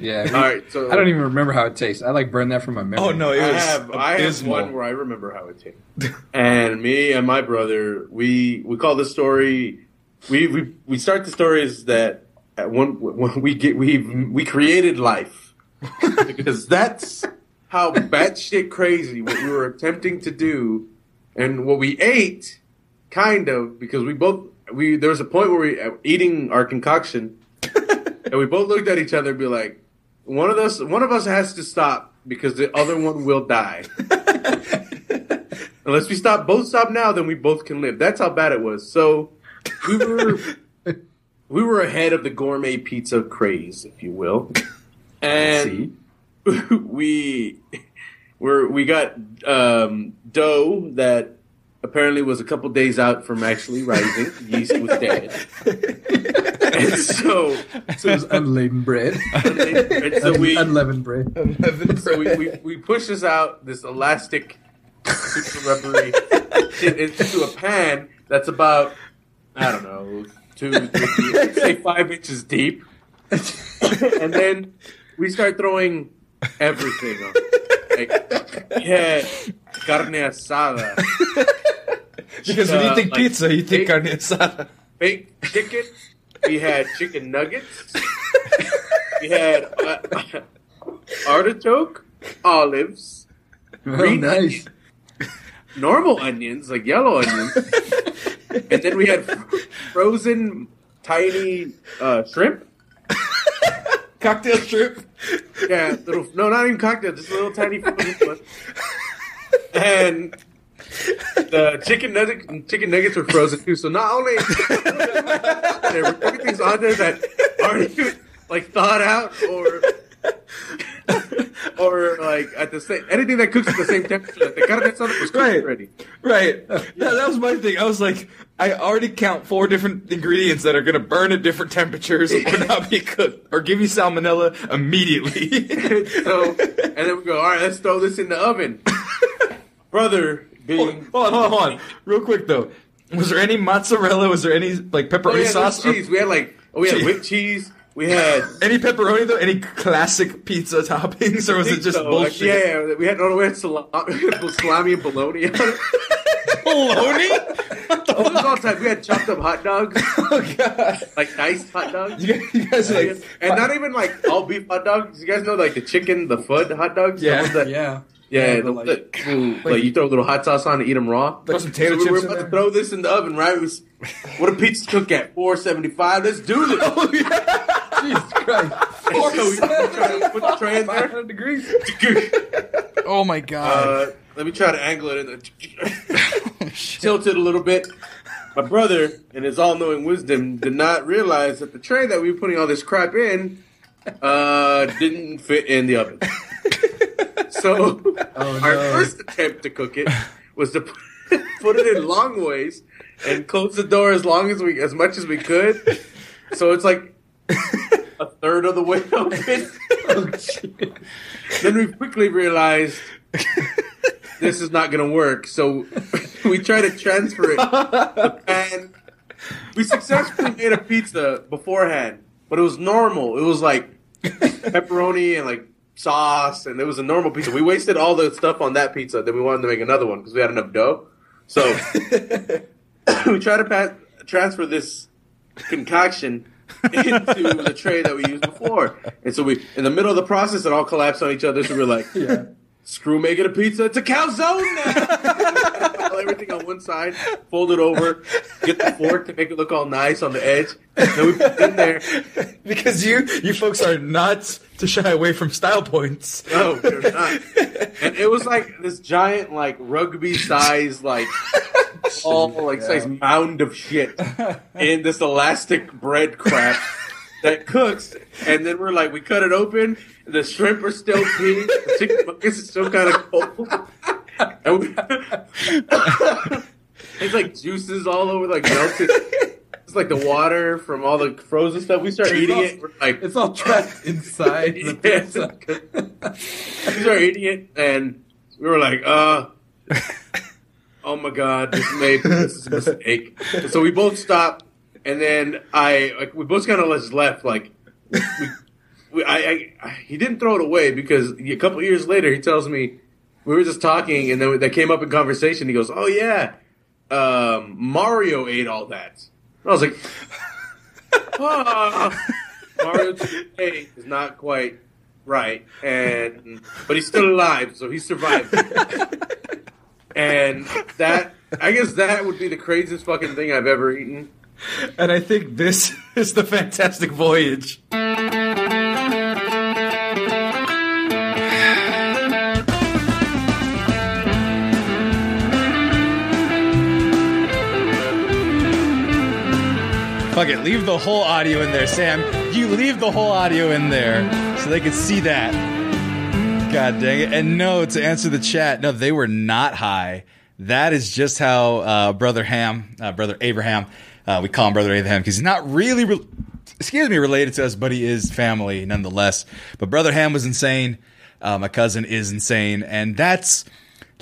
Yeah. All right, so I don't even remember how it tastes. I like burned that from my memory. Oh no, it I was have I have one where I remember how it tastes. and me and my brother, we we call the story. We we we start the story is that at one when we get we we created life because that's how batshit crazy what we were attempting to do, and what we ate, kind of because we both we there was a point where we uh, eating our concoction, and we both looked at each other and be like, one of us one of us has to stop because the other one will die. Unless we stop both stop now, then we both can live. That's how bad it was. So we were we were ahead of the gourmet pizza craze, if you will. And we were we got um, dough that apparently was a couple days out from actually rising. Yeast was dead. and so So it was unladen bread. and so we unleavened bread. so we, we, we push this out, this elastic super rubbery shit into a pan that's about, I don't know, two, three, say five inches deep. and then we start throwing everything on. Like, we had carne asada, because when you uh, think like, pizza, you think they- carne asada. baked chicken. We had chicken nuggets. We had uh, artichoke, olives, Oh, Green nice. normal onions, like yellow onions, and then we had frozen tiny uh, shrimp. Cocktail shrimp. Yeah, little no, not even cocktail, just a little tiny frozen one. And the chicken nuggets, chicken nuggets were frozen too. So not only there were things on there that aren't like thawed out or or like at the same anything that cooks at the same temperature. Like the carne asada was cooked Right. already. Right. Yeah, that was my thing. I was like, I already count four different ingredients that are going to burn at different temperatures or not be cooked or give you salmonella immediately. so, and then we go, all right, let's throw this in the oven. Brother, being hold on, hold on, hold on. Real quick though. Was there any mozzarella? Was there any like oh, pepperoni yeah, sauce? there's cheese. We had like, oh, we had Cheese. whipped cheese. We had Any pepperoni though? Any classic pizza toppings, or was it just So, like, bullshit? yeah, yeah, we had no, we had salami, salami and bologna on it. Bologna? Oh, it was all type. We had chopped up hot dogs, oh god! like diced hot dogs. You guys, you guys like, and not even like all beef hot dogs. You guys know like the chicken, the foot hot dogs. The Yeah. ones that- Yeah. Yeah. Yeah, the, like- the- ooh, like, you throw a little hot sauce on and eat them raw. throw some potato So we were chips in about to throw this in the oven, right? Was, what a pizza cook at? Four seventy five. Let's do this. Oh, yeah. Jesus Christ. And so we put the tray in there. degrees. Oh my god. Uh, let me try to angle it in the tilt it a little bit. My brother, in his all-knowing wisdom, did not realize that the tray that we were putting all this crap in uh, didn't fit in the oven. So Oh, our no. first attempt to cook it was to put, put it in long ways and close the door as long as we, as much as we could. So it's like a third of the way open. Oh. Then we quickly realized this is not going to work. So we try to transfer it. And we successfully made a pizza beforehand, but it was normal. It was like pepperoni and like sauce, and it was a normal pizza. We wasted all the stuff on that pizza. Then we wanted to make another one because we had enough dough. So we tried to pa- transfer this concoction into the tray that we used before. And so we, in the middle of the process, it all collapsed on each other. So we were like, Yeah. Screw making a pizza. It's a calzone now. Everything on one side, fold it over, get the fork to make it look all nice on the edge. Then we put it in there. because you you folks are nuts to shy away from style points. No, they're not. And it was like this giant, like rugby size, like all like size mound of shit in this elastic bread crap that cooks. And then we're like, we cut it open. The shrimp are still pink. The chicken nuggets is still kind of cold. And we, it's like juices all over, like melted. It's like the water from all the frozen stuff. We start eating it. We're like, It's all trapped inside the pizza. we started eating it, and we were like, uh, oh my god, this made this is a mistake. So we both stopped, and then I like we both kind of just left, like we, I, I, he didn't throw it away because a couple years later he tells me we were just talking and then that came up in conversation. He goes, "Oh yeah, um, Mario ate all that." I was like, ah, Mario 2K is not quite right, and but he's still alive, so he survived. and that, I guess, that would be the craziest fucking thing I've ever eaten. And I think this is the Fantastic Voyage. Fuck it, leave the whole audio in there, Sam. You leave the whole audio in there so they can see that. God dang it. And no, to answer the chat, no, they were not high. That is just how uh, Brother Ham, uh, Brother Abraham, uh, we call him Brother Abraham because he's not really, re- excuse me, related to us, but he is family nonetheless. But Brother Ham was insane. Uh, my cousin is insane. And that's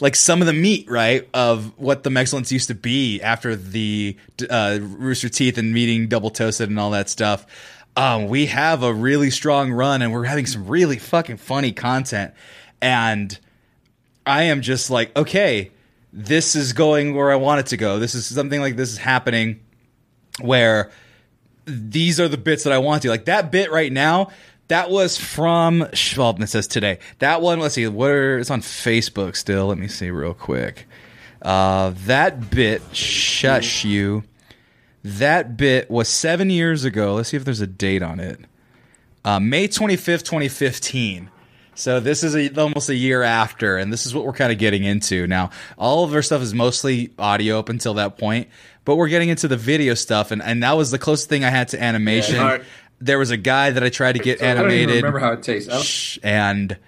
like some of the meat, right, of what the Mexcellence used to be after the uh, Rooster Teeth and meeting Double Toasted and all that stuff. Um, we have a really strong run and we're having some really fucking funny content. And I am just like, okay, this is going where I want it to go. This is something like this is happening where these are the bits that I want to. Like that bit right now, that was from it says today. That one, let's see, where it's on Facebook still. Let me see real quick. Uh, that bit, shush you. That bit was seven years ago. Let's see if there's a date on it. Uh, May 25th, 2015. So this is a, almost a year after, and this is what we're kind of getting into now. All of our stuff is mostly audio up until that point, but we're getting into the video stuff, and, and that was the closest thing I had to animation. Yeah. There was a guy that I tried to get I don't even animated, remember how it tastes. I don't- Shh, and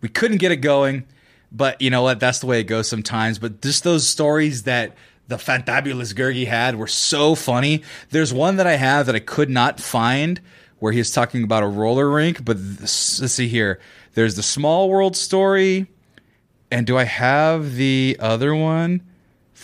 we couldn't get it going. But you know what? That's the way it goes sometimes. But just those stories that the fantabulous Gurgi had were so funny. There's one that I have that I could not find where he's talking about a roller rink. But this, let's see here. There's the Small World story, and do I have the other one?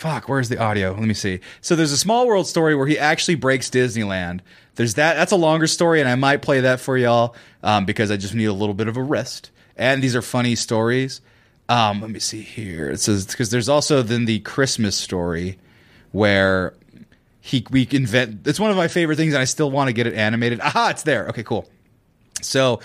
Fuck, where's the audio? Let me see. So there's a Small World story where he actually breaks Disneyland. There's that. That's a longer story, and I might play that for y'all um, because I just need a little bit of a rest. And these are funny stories. Um, let me see here. It says because there's also then the Christmas story where he we invent. It's one of my favorite things, and I still want to get it animated. Aha, it's there. Okay, cool. So,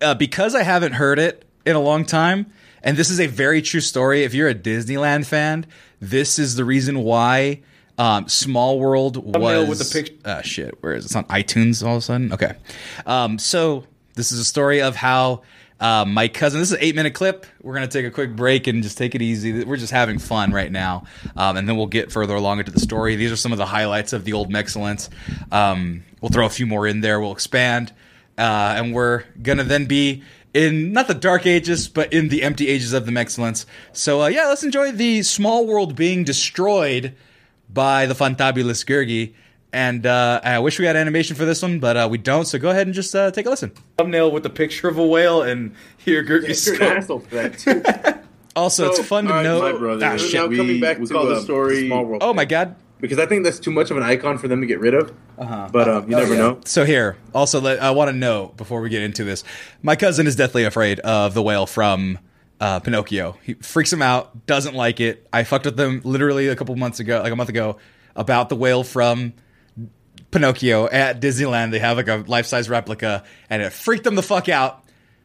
uh, because I haven't heard it in a long time, and this is a very true story. If you're a Disneyland fan, this is the reason why um, Small World was. With the pic- Uh, shit, where is it? It's on iTunes all of a sudden. Okay, um, so this is a story of how. Uh, my cousin, this is an eight minute clip. We're going to take a quick break and just take it easy. We're just having fun right now. Um, and then we'll get further along into the story. These are some of the highlights of the old Mexcellence. Um, we'll throw a few more in there. We'll expand. Uh, and we're going to then be in not the dark ages, but in the empty ages of the Mexcellence. So, uh, yeah, let's enjoy the small world being destroyed by the Fantabulous Gurgi. And uh, I wish we had animation for this one, but uh, we don't. So go ahead and just uh, take a listen. Thumbnail with a picture of a whale and here Gurgi's You're an asshole for that too. Also, it's fun to all right, know. my brother. Ah, now shit. coming back we to call uh, the story- Small World Oh my god. Because I think that's too much of an icon for them to get rid of. Uh-huh. But um, you Oh, never yeah. know. So here, also, let, I want to know before we get into this. My cousin is deathly afraid of the whale from uh, Pinocchio. He freaks him out. Doesn't like it. I fucked with them literally a couple months ago, like a month ago, about the whale from Pinocchio at Disneyland. They have like a life size replica, and it freaked them the fuck out.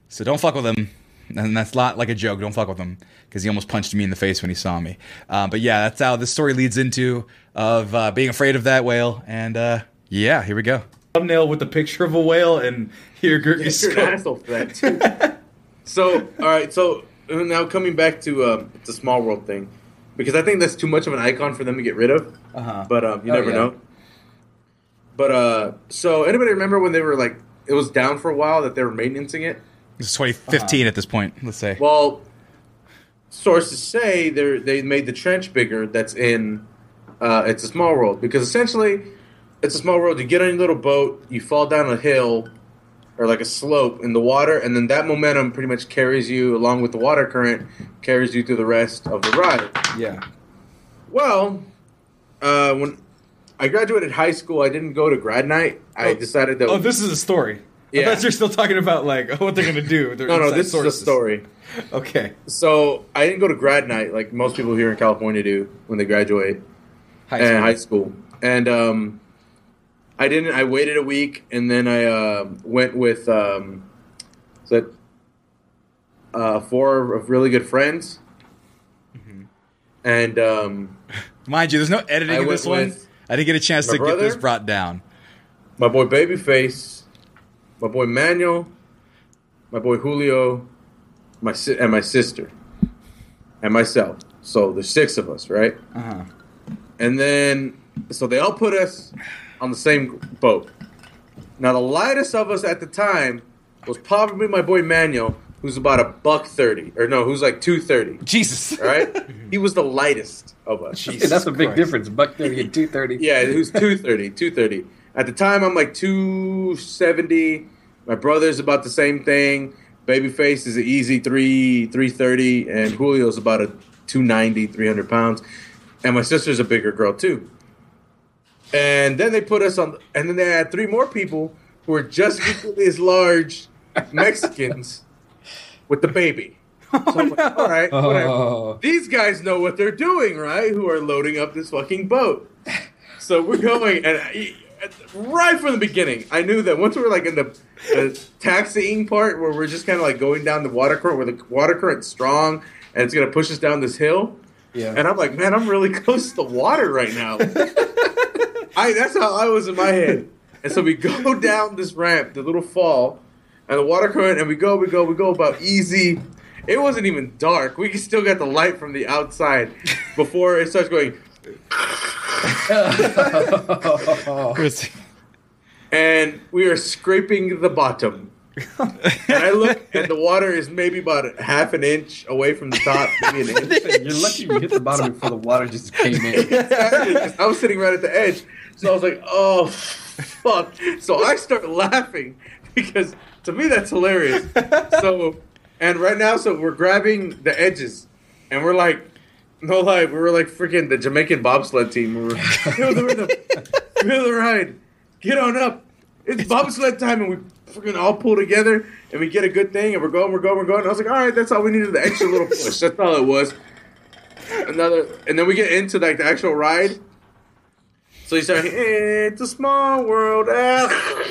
So don't fuck with them. And that's not like a joke. Don't fuck with him because he almost punched me in the face when he saw me. Uh, but yeah, that's how this story leads into of uh, being afraid of that whale. And uh, yeah, here we go. Thumbnail with the picture of a whale and here Gurgi's You're an asshole for that too. so all right, so uh, now coming back to um, the Small World thing, because I think that's too much of an icon for them to get rid of. Uh-huh. But um, you Oh, never yeah. know. But uh, so anybody remember when they were like it was down for a while that they were maintaining it? This is 2015 at this point. Let's say. Well, sources say they they made the trench bigger. That's in uh, it's a small world because essentially it's a small world. You get on your little boat, you fall down a hill or like a slope in the water, and then that momentum pretty much carries you along with the water current, carries you through the rest of the ride. yeah. Well, uh, when I graduated high school, I didn't go to grad night. I Oh. decided that Oh, this is a story. I Yeah. thought you're still talking about like what they're gonna do. No, no, this is a story. Okay, So I didn't go to grad night like most people here in California do when they graduate high and school. high school. And um, I didn't. I waited a week, and then I uh, went with um, is that uh, four of really good friends. Mm-hmm. And um, Mind you, there's no editing I in this one. I didn't get a chance my to get this brought down. my boy Babyface, my boy Manuel, my boy Julio, my si- and my sister, and myself. So there's six of us, right? Uh huh. And then, so they all put us on the same boat. Now, the lightest of us at the time was probably my boy Manuel, who's about a buck thirty, or no, who's like two thirty. Jesus. Right? he was the lightest of us. Yeah, that's a big Christ. difference. Buck thirty and two thirty. Yeah, who's 230, 230. At the time, I'm like 270. My brother's about the same thing. Babyface is an easy 3, 330. And Julio's about a 290, 300 pounds. And my sister's a bigger girl, too. And then they put us on, and then they had three more people who were just equally as large Mexicans with the baby. Oh, so I'm like, all right, whatever Oh, these guys know what they're doing, right? Who are loading up this fucking boat. So we're going, and I, right from the beginning, I knew that once we were like in the, the taxiing part where we're just kind of like going down the water current, where the water current's strong and it's gonna push us down this hill. Yeah. And I'm like, man, I'm really close to the water right now. I that's how I was in my head. And so we go down this ramp, the little fall, and the water current, and we go, we go, we go about easy. It wasn't even dark. We could still got the light from the outside before it starts going. And we are scraping the bottom. And I look, and the water is maybe about half an inch away from the top, maybe an inch. You're lucky you hit the bottom before the water just came in. I was sitting right at the edge. So I was like, oh, fuck. So I start laughing because to me that's hilarious. So, and right now, so we're grabbing the edges and we're like, no lie, we were like freaking the Jamaican bobsled team. We were, feel the rhythm, feel the ride, get on up. It's bobsled time and we freaking all pull together and we get a good thing and we're going, we're going, we're going. And I was like, all right, that's all we needed, the extra little push. That's all it was another, and then we get into like the actual ride. So you start, it's a small world. ah."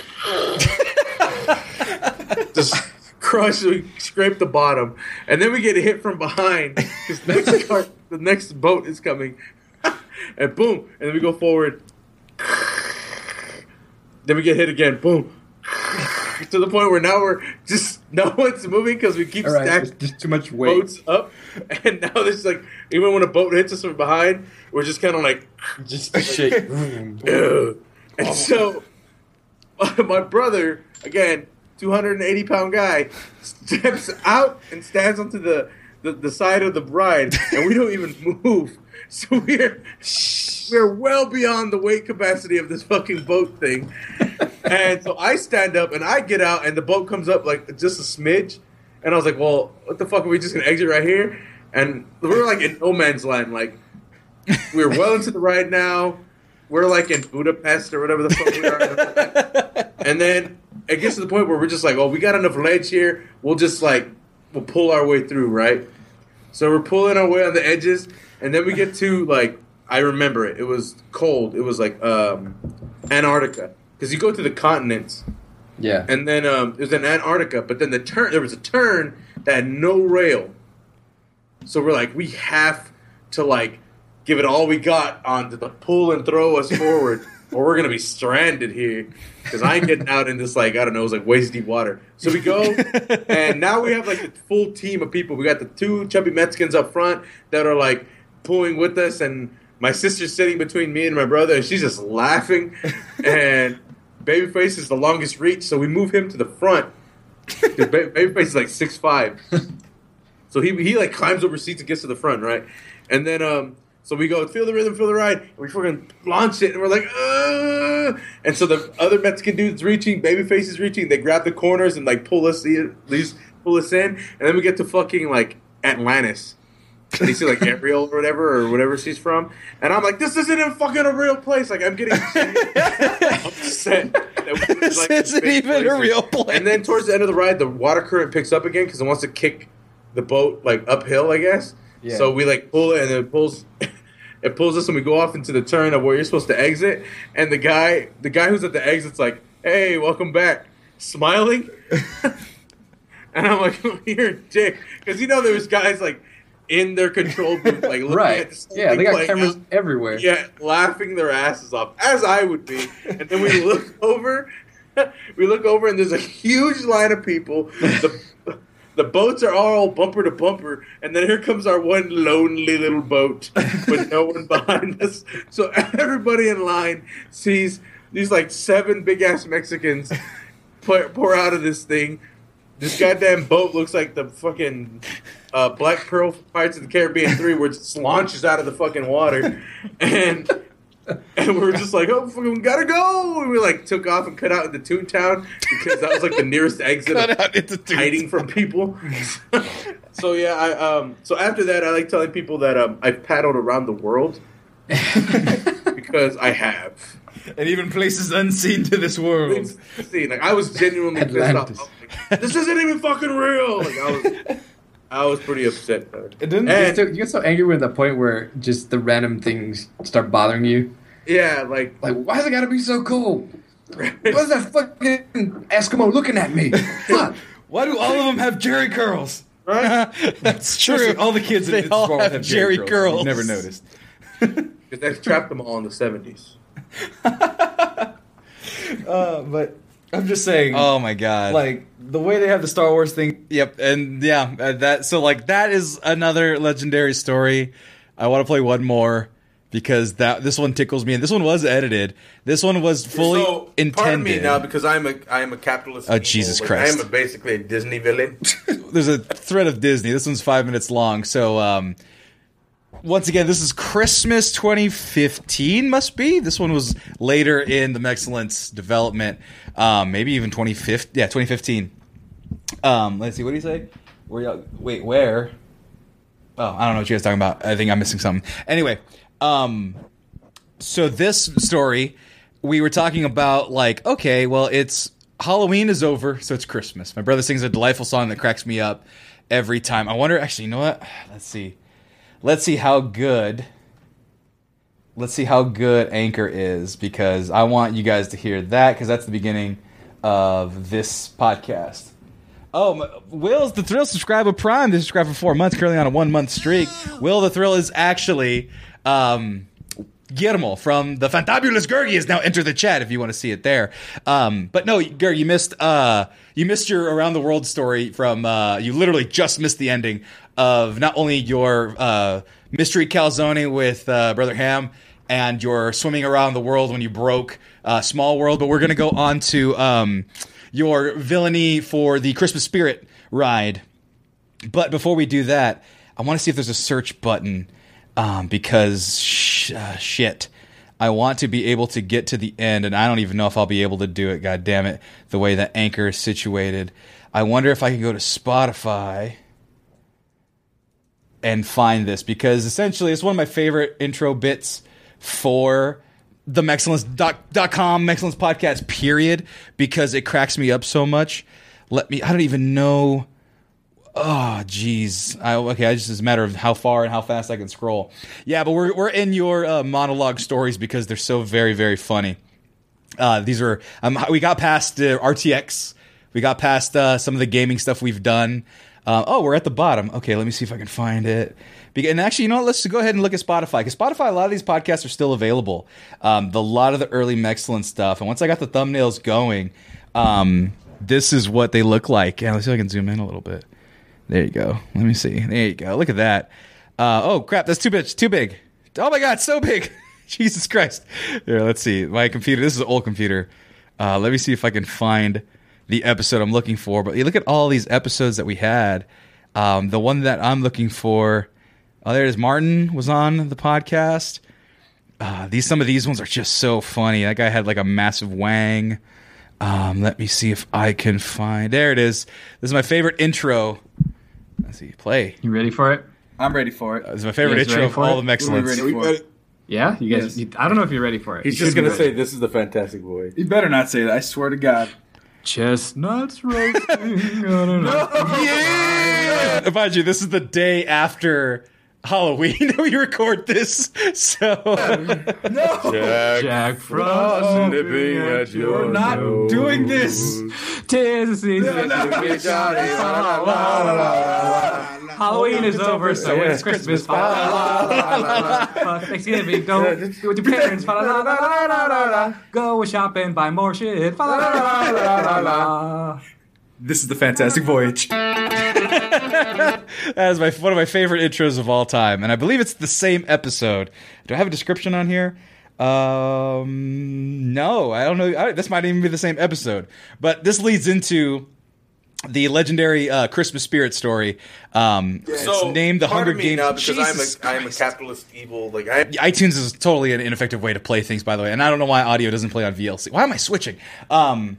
Just crush, we scrape the bottom, and then we get hit from behind because next car, the next boat is coming, and boom, and then we go forward. Then we get hit again, boom. To the point where now we're just no one's moving because we keep right, stacking just too much weight. boats up, and now there's like even when a boat hits us from behind, we're just kind of like, Just to shake. And so my brother again, 280 pound guy, steps out and stands onto the, the the side of the bride, and we don't even move. So we're we're well beyond the weight capacity of this fucking boat thing. And so I stand up and I get out, and the boat comes up like just a smidge. And I was like, well, what the fuck? Are we just gonna exit right here? And we were like in no man's land. Like, we are well into the ride now. We're like in Budapest or whatever the fuck we are. and then it gets to the point where we're just like, oh, we got enough ledge here. We'll just like, we'll pull our way through, right? So we're pulling our way on the edges. And then we get to like, I remember it. It was cold. It was like um, Antarctica. Because you go to the continents Yeah. and then um, it was in Antarctica. But then the turn there was a turn that had no rail, so we're like, we have to like give it all we got on to the pull and throw us forward, or we're gonna be stranded here. Because I ain't getting out in this like I don't know, it was like waist deep water. So we go, and now we have like a full team of people. We got the two chubby Mexicans up front that are like pulling with us, and my sister's sitting between me and my brother, and she's just laughing. And Babyface is the longest reach, so we move him to the front. Babyface is like six five, so he he like climbs over seats and gets to the front, right? And then um, so we go feel the rhythm, feel the ride, and we fucking launch it, and we're like, Ugh! and so the other Mexican dudes reaching, Babyface is reaching, they grab the corners and like pull us, in, these pull us in, and then we get to fucking like Atlantis, and you see like Ariel or whatever or whatever she's from, and I'm like, this isn't even fucking a real place. Like I'm getting upset. that we- This like, isn't fake even a real place. And then towards the end of the ride, the water current picks up again because it wants to kick the boat like uphill, I guess. Yeah. So we like pull it and it pulls. It pulls us and we go off into the turn of where you're supposed to exit, and the guy, the guy who's at the exit's like, "Hey, welcome back," smiling, and I'm like, "You're a dick," because you know there's guys like in their control booth, like looking at Right. Yeah, they got cameras out. everywhere. Yeah, laughing their asses off, as I would be. And then we look over, we look over, and there's a huge line of people. The, the boats are all bumper to bumper, and then here comes our one lonely little boat with no one behind us. So everybody in line sees these like seven big ass Mexicans pour, pour out of this thing. This goddamn boat looks like the fucking uh, Black Pearl from Pirates of the Caribbean 3 where it just launches out of the fucking water. And and we're just like, oh, fucking we gotta go. And we like took off and cut out into Toontown because that was like the nearest exit Cut of out into hiding from people. so yeah, I um so after that I like telling people that um I've paddled around the world because I have. and even places unseen to this world. See, like I was genuinely pissed off. Atlantis. I was like, this isn't even fucking real. Like I was, I was pretty upset. It didn't. You And- get so- you get so angry with the point where just the random things start bothering you. Yeah, like Like, why's it gotta be so cold? Why's that fucking Eskimo looking at me? Fuck. Why do all of them have Jheri curls? right? That's true. Seriously, all the kids they this all have, have Jheri Jheri curls. curls. Never noticed. Because they trapped them all in the seventies. Uh, but I'm just saying, Oh my god! like the way they have the Star Wars thing. Yep, and yeah, uh, that so like that is another legendary story. I want to play one more because that this one tickles me, and this one was edited. This one was fully so, intended. Pardon me now, because I'm a I am a capitalist. Oh, evil, Jesus Christ. I am a, basically a Disney villain. There's a thread of Disney. This one's five minutes long. So um, once again, this is Christmas 2015. Must be. This one was later in the Excellence development. Um, maybe even 2015. Yeah, 2015. Um, let's see. What do you say? Where y'all, wait, where? Oh, I don't know what you guys talking about. I think I'm missing something. Anyway, um, so this story, we were talking about like, okay, well, it's Halloween is over, so it's Christmas. My brother sings a delightful song that cracks me up every time. I wonder, actually, you know what? Let's see. Let's see how good. Let's see how good Anchor is because I want you guys to hear that because that's the beginning of this podcast. Oh, Will's the Thrill subscribe with Prime. They subscribed for four months, currently on a one month streak. Will the Thrill is actually um, Guillermo from the Fantabulous Gurgi has now entered the chat if you want to see it there. Um, but no, Gur, you missed uh, you missed your around the world story from uh, you literally just missed the ending of not only your uh, mystery calzone with uh, Brother Ham and your swimming around the world when you broke uh, Small World, but we're gonna go on to um, your villainy for the Christmas Spirit ride. But before we do that, I want to see if there's a search button um, because sh- uh, shit. I want to be able to get to the end, and I don't even know if I'll be able to do it. God damn it, the way that Anchor is situated. I wonder if I can go to Spotify and find this because essentially it's one of my favorite intro bits for the Mexcellence.com, Mexcellence podcast, period, because it cracks me up so much. Let me, I don't even know. Oh, jeez. I, okay, I just it's a matter of how far and how fast I can scroll. Yeah, but we're we're in your uh, monologue stories because they're so very very funny. Uh, these are um, we got past uh, RTX. We got past uh, some of the gaming stuff we've done. Uh, oh, we're at the bottom. Okay, let me see if I can find it. And actually, you know what? Let's go ahead and look at Spotify because Spotify, a lot of these podcasts are still available. Um, the lot of the early Mexcellent stuff, and once I got the thumbnails going, um, this is what they look like. And let's see if I can zoom in a little bit. There you go. Let me see. There you go. Look at that. Uh, oh crap, that's too big. Too big. Oh my god, so big. Jesus Christ. Here, let's see. My computer. This is an old computer. Uh, let me see if I can find the episode I'm looking for. But you look at all these episodes that we had. Um, the one that I'm looking for. Oh, there it is. Martin was on the podcast. Uh, these some of these ones are just so funny. That guy had like a massive wang. Um, let me see if I can find. There it is. This is my favorite intro. Let's see. Play. You ready for it? I'm ready for it. It's my favorite intro of for all it? the excellence. ready We for it. Yeah, you guys. Yes. You, I don't know if you're ready for it. He's You just gonna say this is the Fantastic Voyage. You better not say that. I swear to God. Chestnuts roasting on an Yeah! Mind you, this is the day after Halloween we record this. So Jack, Jack Frost nipping at your We're not nose. doing this. Tis the season to be jolly. La, la, la, la, la. Halloween is over, so it's Christmas. Uh, Thanksgiving, don't do with your parents. Go shopping, buy more shit. This is the Fantastic Voyage. that is my one of my favorite intros of all time, and I believe it's the same episode. Do I have a description on here? Um, no, I don't know. I, this might even be the same episode, but this leads into the legendary uh, Christmas spirit story. Um, it's named the Hunger Games. now because Jesus I'm a I'm a capitalist evil. Like I iTunes is totally an ineffective way to play things, by the way, and I don't know why audio doesn't play on VLC. Why am I switching? Um,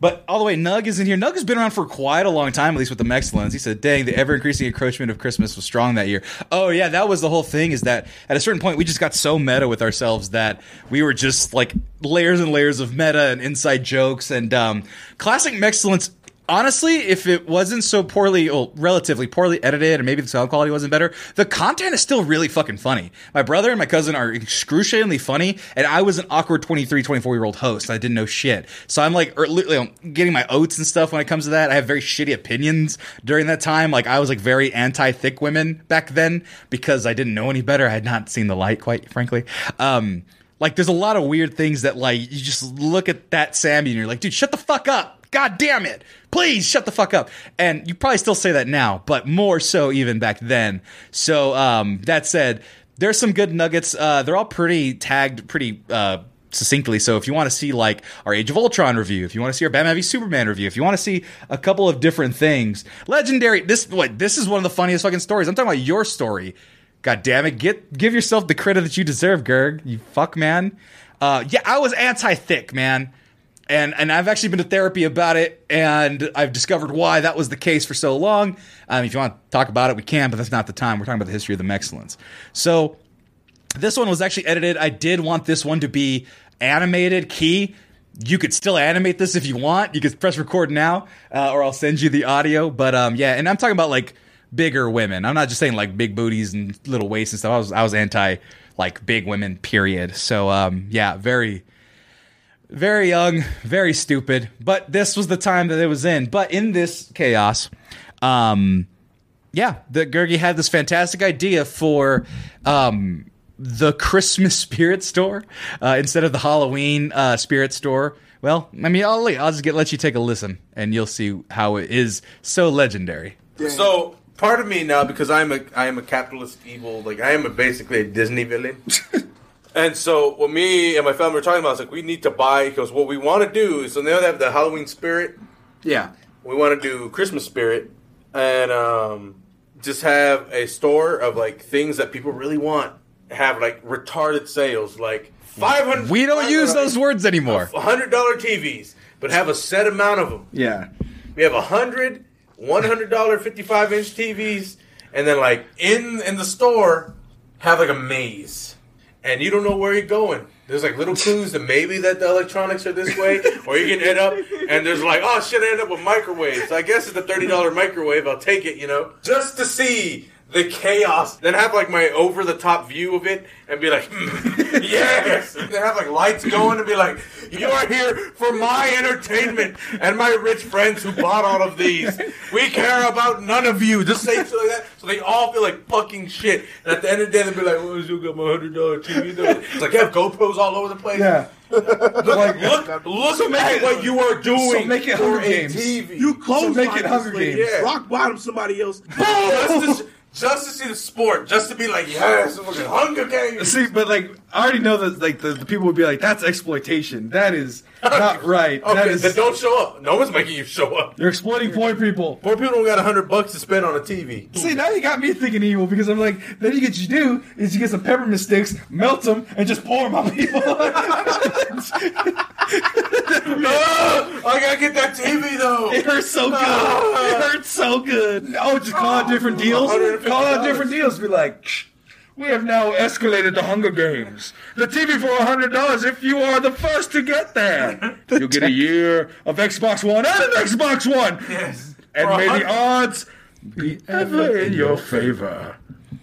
but all the way, Nug is in here. Nug has been around for quite a long time, at least with the Excellence. He said, "Dang, the ever increasing encroachment of Christmas was strong that year." Oh yeah, that was the whole thing. Is that at a certain point we just got so meta with ourselves that we were just like layers and layers of meta and inside jokes and um, classic Excellence honestly, if it wasn't so poorly, well, relatively poorly edited, and maybe the sound quality wasn't better, the content is still really fucking funny. My brother and my cousin are excruciatingly funny, and I was an awkward 23, 24 year old host. I didn't know shit. So I'm like, er, literally getting my oats and stuff when it comes to that. I have very shitty opinions during that time. Like, I was like very anti thick women back then because I didn't know any better. I had not seen the light, quite frankly. Um, like, there's a lot of weird things that, like, you just look at that Sammy and you're like, dude, shut the fuck up. God damn it. Please shut the fuck up. And you probably still say that now, but more so even back then. So, um, that said, there's some good nuggets. Uh, they're all pretty tagged pretty, uh, succinctly. So if you want to see like our Age of Ultron review, if you want to see our Batman v Superman review, if you want to see a couple of different things, legendary. This what this is one of the funniest fucking stories. I'm talking about your story. God damn it, get give yourself the credit that you deserve, Gerg. You fuck man. Uh, yeah, I was anti-thick, man and and I've actually been to therapy about it, and I've discovered why that was the case for so long. Um, if you want to talk about it, we can, but that's not the time. We're talking about the history of the excellence. So this one was actually edited. I did want this one to be animated. Key, you could still animate this if you want. You could press record now, uh, or I'll send you the audio. But um, yeah, and I'm talking about like bigger women. I'm not just saying like big booties and little waists and stuff. I was I was anti like big women. Period. So um, yeah, very very young, very stupid, but this was the time that it was in. But in this chaos, um, yeah, the Gurgi had this fantastic idea for um, the Christmas spirit store uh, instead of the Halloween uh, spirit store. Well, I mean, I'll, I'll just get let you take a listen, and you'll see how it is so legendary. So part of me now, because I'm a I am a capitalist evil, like I am a, basically a Disney villain. and so what me and my family were talking about is like we need to buy because what we want to do is so now they have the Halloween spirit. Yeah. We want to do Christmas spirit and um, just have a store of like things that people really want. Have like retarded sales, like five hundred. We don't use those words anymore. Hundred dollar TVs, but have a set amount of them. Yeah. We have a hundred, one hundred dollar fifty five inch TVs, and then like in in the store have like a maze, and you don't know where you're going. There's like little clues that maybe that the electronics are this way, or you can end up and there's like oh shit, I end up with microwaves. I guess it's a thirty dollar microwave. I'll take it, you know, just to see the chaos. Then have like my over the top view of it and be like, "Hmm, yes. And then have like lights going and be like, you are here for my entertainment and my rich friends who bought all of these. We care about none of you. Just say something like that so they all feel like fucking shit. And at the end of the day, they'll be like, oh, you got my hundred dollar TV. Though. It's like you have GoPros all over the place. Yeah. Look, look, look at what you are doing. So make it Hunger Games. TV. You close make it Hunger Games. Yeah. Rock bottom somebody else. just, to, just to see the sport, just to be like, yes, Hunger Games. See, but like, I already know that like the, the people would be like, "That's exploitation. That is not right. that Okay, is then don't show up. No one's making you show up. you're exploiting poor people." Poor people don't got a hundred bucks to spend on a TV. See, now you got me thinking evil because I'm like, then you get you do is you get some peppermint sticks, melt them, and just pour them on people. no, I gotta get that TV though. it hurts so good. It hurts so so good. Oh, just call out different deals. Call out different deals. Be like, "Shh, we have now escalated the Hunger Games. The TV for hundred dollars if you are the first to get there. You'll get a year of Xbox One and an Xbox One. Yes. And may the odds be ever in your favor.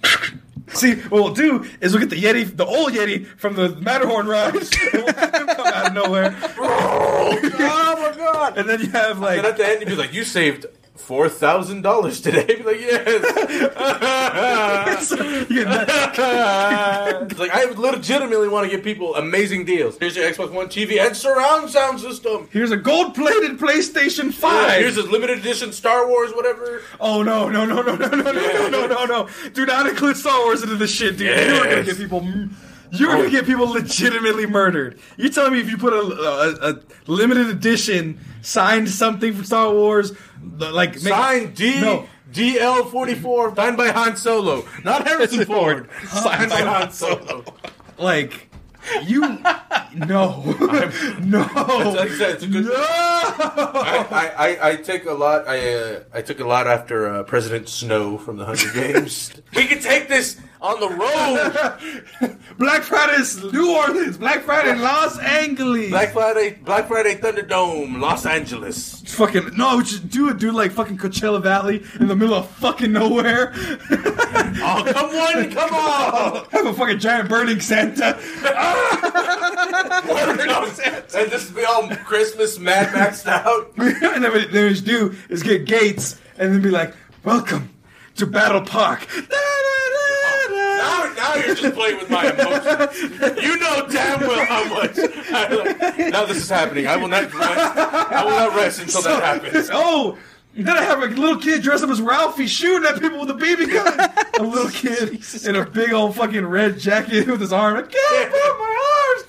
See, what we'll do is we'll get the Yeti, the old Yeti from the Matterhorn ride, and we'll come out of nowhere. oh my god! And then you have like And at the end, you'd be like, "You saved four thousand dollars today." Be like, "Yes." Like I legitimately want to give people amazing deals. Here's your Xbox One TV and surround sound system. Here's a gold-plated PlayStation Yeah, 5. here's this limited edition Star Wars, whatever. oh no, no, no, no, no, no, no, no, no, no, no! Do not include Star Wars into this shit, dude. You're gonna Yes. get people. You're gonna get people legitimately murdered. You're telling me if you put a, a, a limited edition signed something for Star Wars, like make- Signed D No. DL forty four, signed by Han Solo, not Harrison Ford. Signed by Han Solo. like you no no Like I said, it's a good. no I, I, I, I take a lot. I uh, I took a lot after uh, President Snow from the Hunger Games. we can take this on the road. Black Friday's New Orleans Black Friday Los Angeles Black Friday, Black Friday Thunderdome, Los Angeles. fucking no we should do it dude like fucking Coachella Valley in the middle of fucking nowhere Oh, come on, come on! have a fucking giant burning Santa and just be all Christmas Mad Maxed out. and then what they do is get Gates and then be like welcome to Battle Park Now, now you're just playing with my emotions. You know damn well how much. now this is happening. I will not rest. I will not rest until that happens. Oh, then I have a little kid dressed up as Ralphie shooting at people with a BB gun. a little kid in a big old fucking red jacket with his arm. I can't put my arms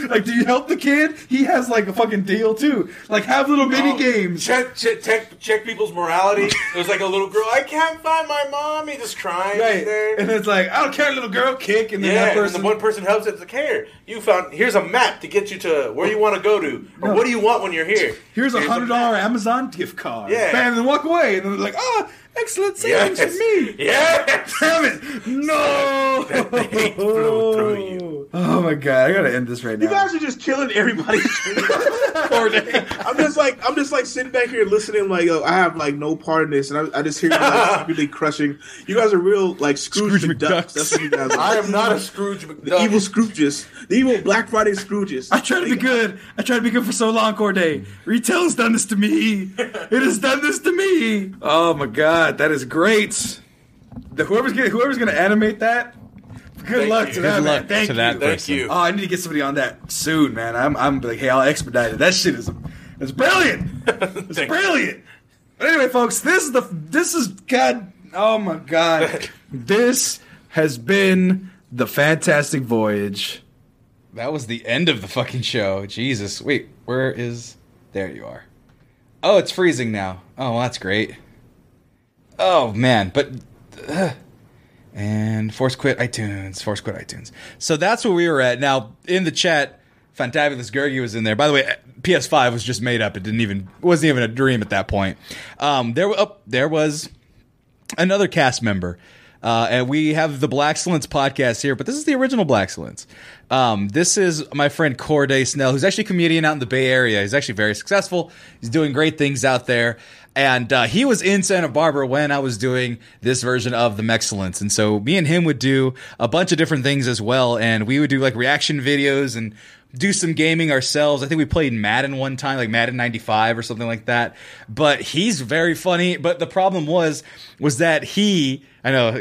down. Like, do you help the kid? He has like a fucking deal too. Like, have little mini games. Check, check, check, check people's morality. There's like a little girl. I can't find my mommy. Just crying Right. there. And it's like, I don't care, little girl, kick. And then yeah, that and person. the one person helps. It's like, here, you found. Here's a map to get you to where you want to go to, or what do you want when you're here. Here's a hundred dollar. Amazon gift card. Yeah. Bam, and then walk away. And then they're like, ah, excellent savings Yes. for me. Yes. Damn it! No! hate flew through you. Oh my god, I gotta end this right now. You guys are just killing everybody. I'm just like I'm just like sitting back here listening. Like yo, I have like no part in this, and I, I just hear you like really crushing. You guys are real like Scrooge, Scrooge McDucks. McDucks. That's what you guys are. I am not a Scrooge McDuck. the evil Scrooges, the evil Black Friday Scrooges. I try to be good. I try to be good for so long, Corday. Retail has done this to me. It has done this to me. Oh my god, that is great. The, whoever's gonna whoever's gonna animate that, good Thank luck you. to Good that. man. Thank to you. that Thank person. you. Oh, I need to get somebody on that soon, man. I'm I'm like, hey, I'll expedite it. That shit is it's brilliant. It's Thank you. brilliant. But anyway, folks, this is the this is God. Oh my God, this has been the fantastic voyage. That was the end of the fucking show. Jesus. Wait, where is. There you are. Oh, it's freezing now. Oh, well, that's great. Oh, man. But. ugh. and Force Quit iTunes. Force Quit iTunes. So that's where we were at. Now, in the chat, Fantabulous Gurgi was in there. By the way, PS5 was just made up. It didn't even. Wasn't even a dream at that point. Um, there, oh, there was another cast member. Uh, and we have the Black Excellence podcast here, but this is the original Black Excellence. Um, this is my friend Corday Snell, who's actually a comedian out in the Bay Area. He's actually very successful. He's doing great things out there. And uh, he was in Santa Barbara when I was doing this version of the Excellence. And so me and him would do a bunch of different things as well. And we would do like reaction videos and do some gaming ourselves. I think we played Madden one time, like Madden 95 or something like that. But he's very funny. But the problem was, was that he, I know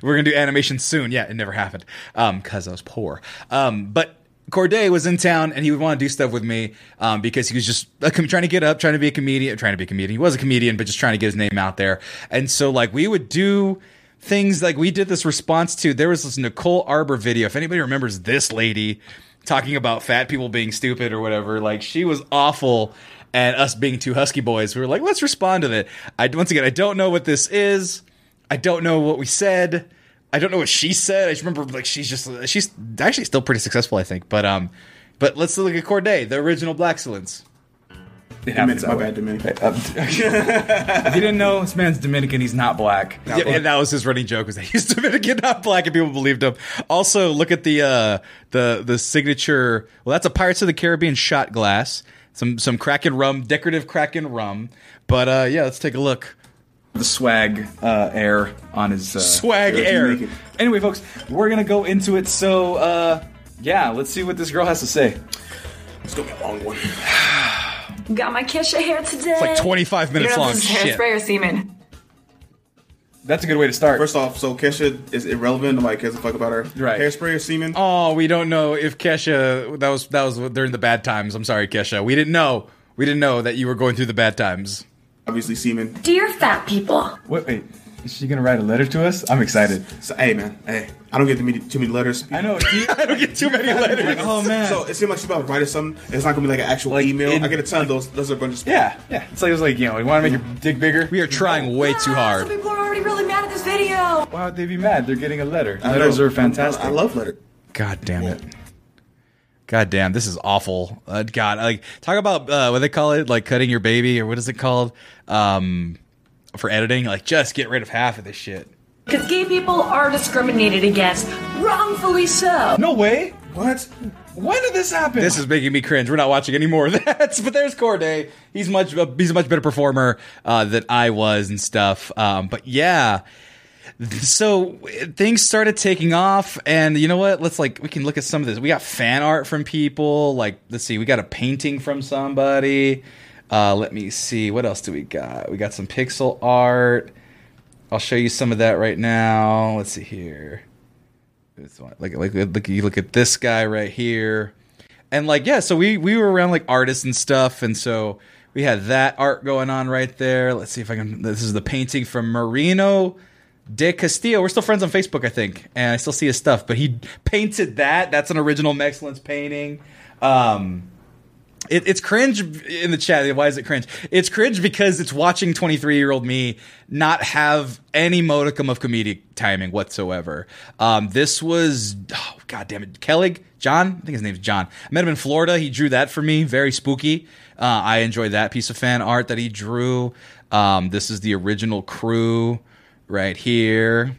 we're going to do animation soon. Yeah, it never happened. Um, cause I was poor. Um, but Corday was in town and he would want to do stuff with me um, because he was just trying to get up, trying to be a comedian, trying to be a comedian. He was a comedian, but just trying to get his name out there. And so, like, we would do things like we did this response to there was this Nicole Arbour video. If anybody remembers this lady talking about fat people being stupid or whatever, like, she was awful. And us being two husky boys, we were like, let's respond to that. I once again, I don't know what this is. I don't know what we said. I don't know what she said. I just remember like she's just she's actually still pretty successful, I think. But um, but let's look at Corday, the original Black Excellence. It happens My that way. bad, Dominican. if you didn't know, this man's Dominican. He's not black. Yeah, and that was his running joke was that he's Dominican, not black, and people believed him. Also, look at the uh, the the signature. Well, that's a Pirates of the Caribbean shot glass. Some some Kraken rum, decorative Kraken rum. But uh, yeah, let's take a look. The swag uh, air on his uh, Swag air. Anyway, folks, we're gonna go into it. So, uh, yeah, let's see what this girl has to say. It's gonna be a long one. Got my Kesha hair today. It's like 25 You minutes know, long. this is Shit. hairspray or semen. That's a good way to start. First off, so Kesha is irrelevant. Nobody cares a fuck about her. Right. Hairspray or semen? Oh, we don't know if Kesha. That was that was during the bad times. I'm sorry, Kesha. We didn't know. We didn't know that you were going through the bad times. Obviously semen. Dear fat people, wait, wait, is she gonna write a letter to us? I'm excited. So, hey man, hey, I don't get too many, too many letters. I know. do you- I don't get too many letters. oh man. So it seems like she's about to write us something. It's not gonna be like an actual Like email. in- I get a ton of those. Those are a bunch of spam. yeah, yeah. It's like it was like you know, you want to make your dick bigger. We are trying way too Ah, Some hard. people are already really mad at this video. Why would they be mad? They're getting a letter. I Letters know. are fantastic. I, I love letter. God damn it. God damn, this is awful. Uh, God, like talk about uh, what they call it, like cutting your baby, or what is it called? Um, for editing, like just get rid of half of this shit. Because gay people are discriminated against, wrongfully so. No way. What? When did this happen? This is making me cringe. We're not watching any more of that. but there's Corday. He's much he's a much better performer uh, than I was and stuff. Um, but yeah. So things started taking off, and you know what? Let's like we can look at some of this. We got fan art from people. Like let's see, we got a painting from somebody. Uh, let me see, what else do we got? We got some pixel art. I'll show you some of that right now. Let's see here. Like like look you look at this guy right here, and like yeah, so we we were around like artists and stuff, and so we had that art going on right there. Let's see if I can. This is the painting from Marino de Castillo. We're still friends on Facebook, I think, and I still see his stuff. But he painted that. That's an original Excellence painting. Um, it, it's cringe in the chat. Why is it cringe? It's cringe because it's watching 23 year old me not have any modicum of comedic timing whatsoever. Um, this was, oh, God damn it. Kelly, John, I think his name's John. I met him in Florida. He drew that for me. Very spooky. Uh, I enjoyed that piece of fan art that he drew. Um, this is the original crew right here.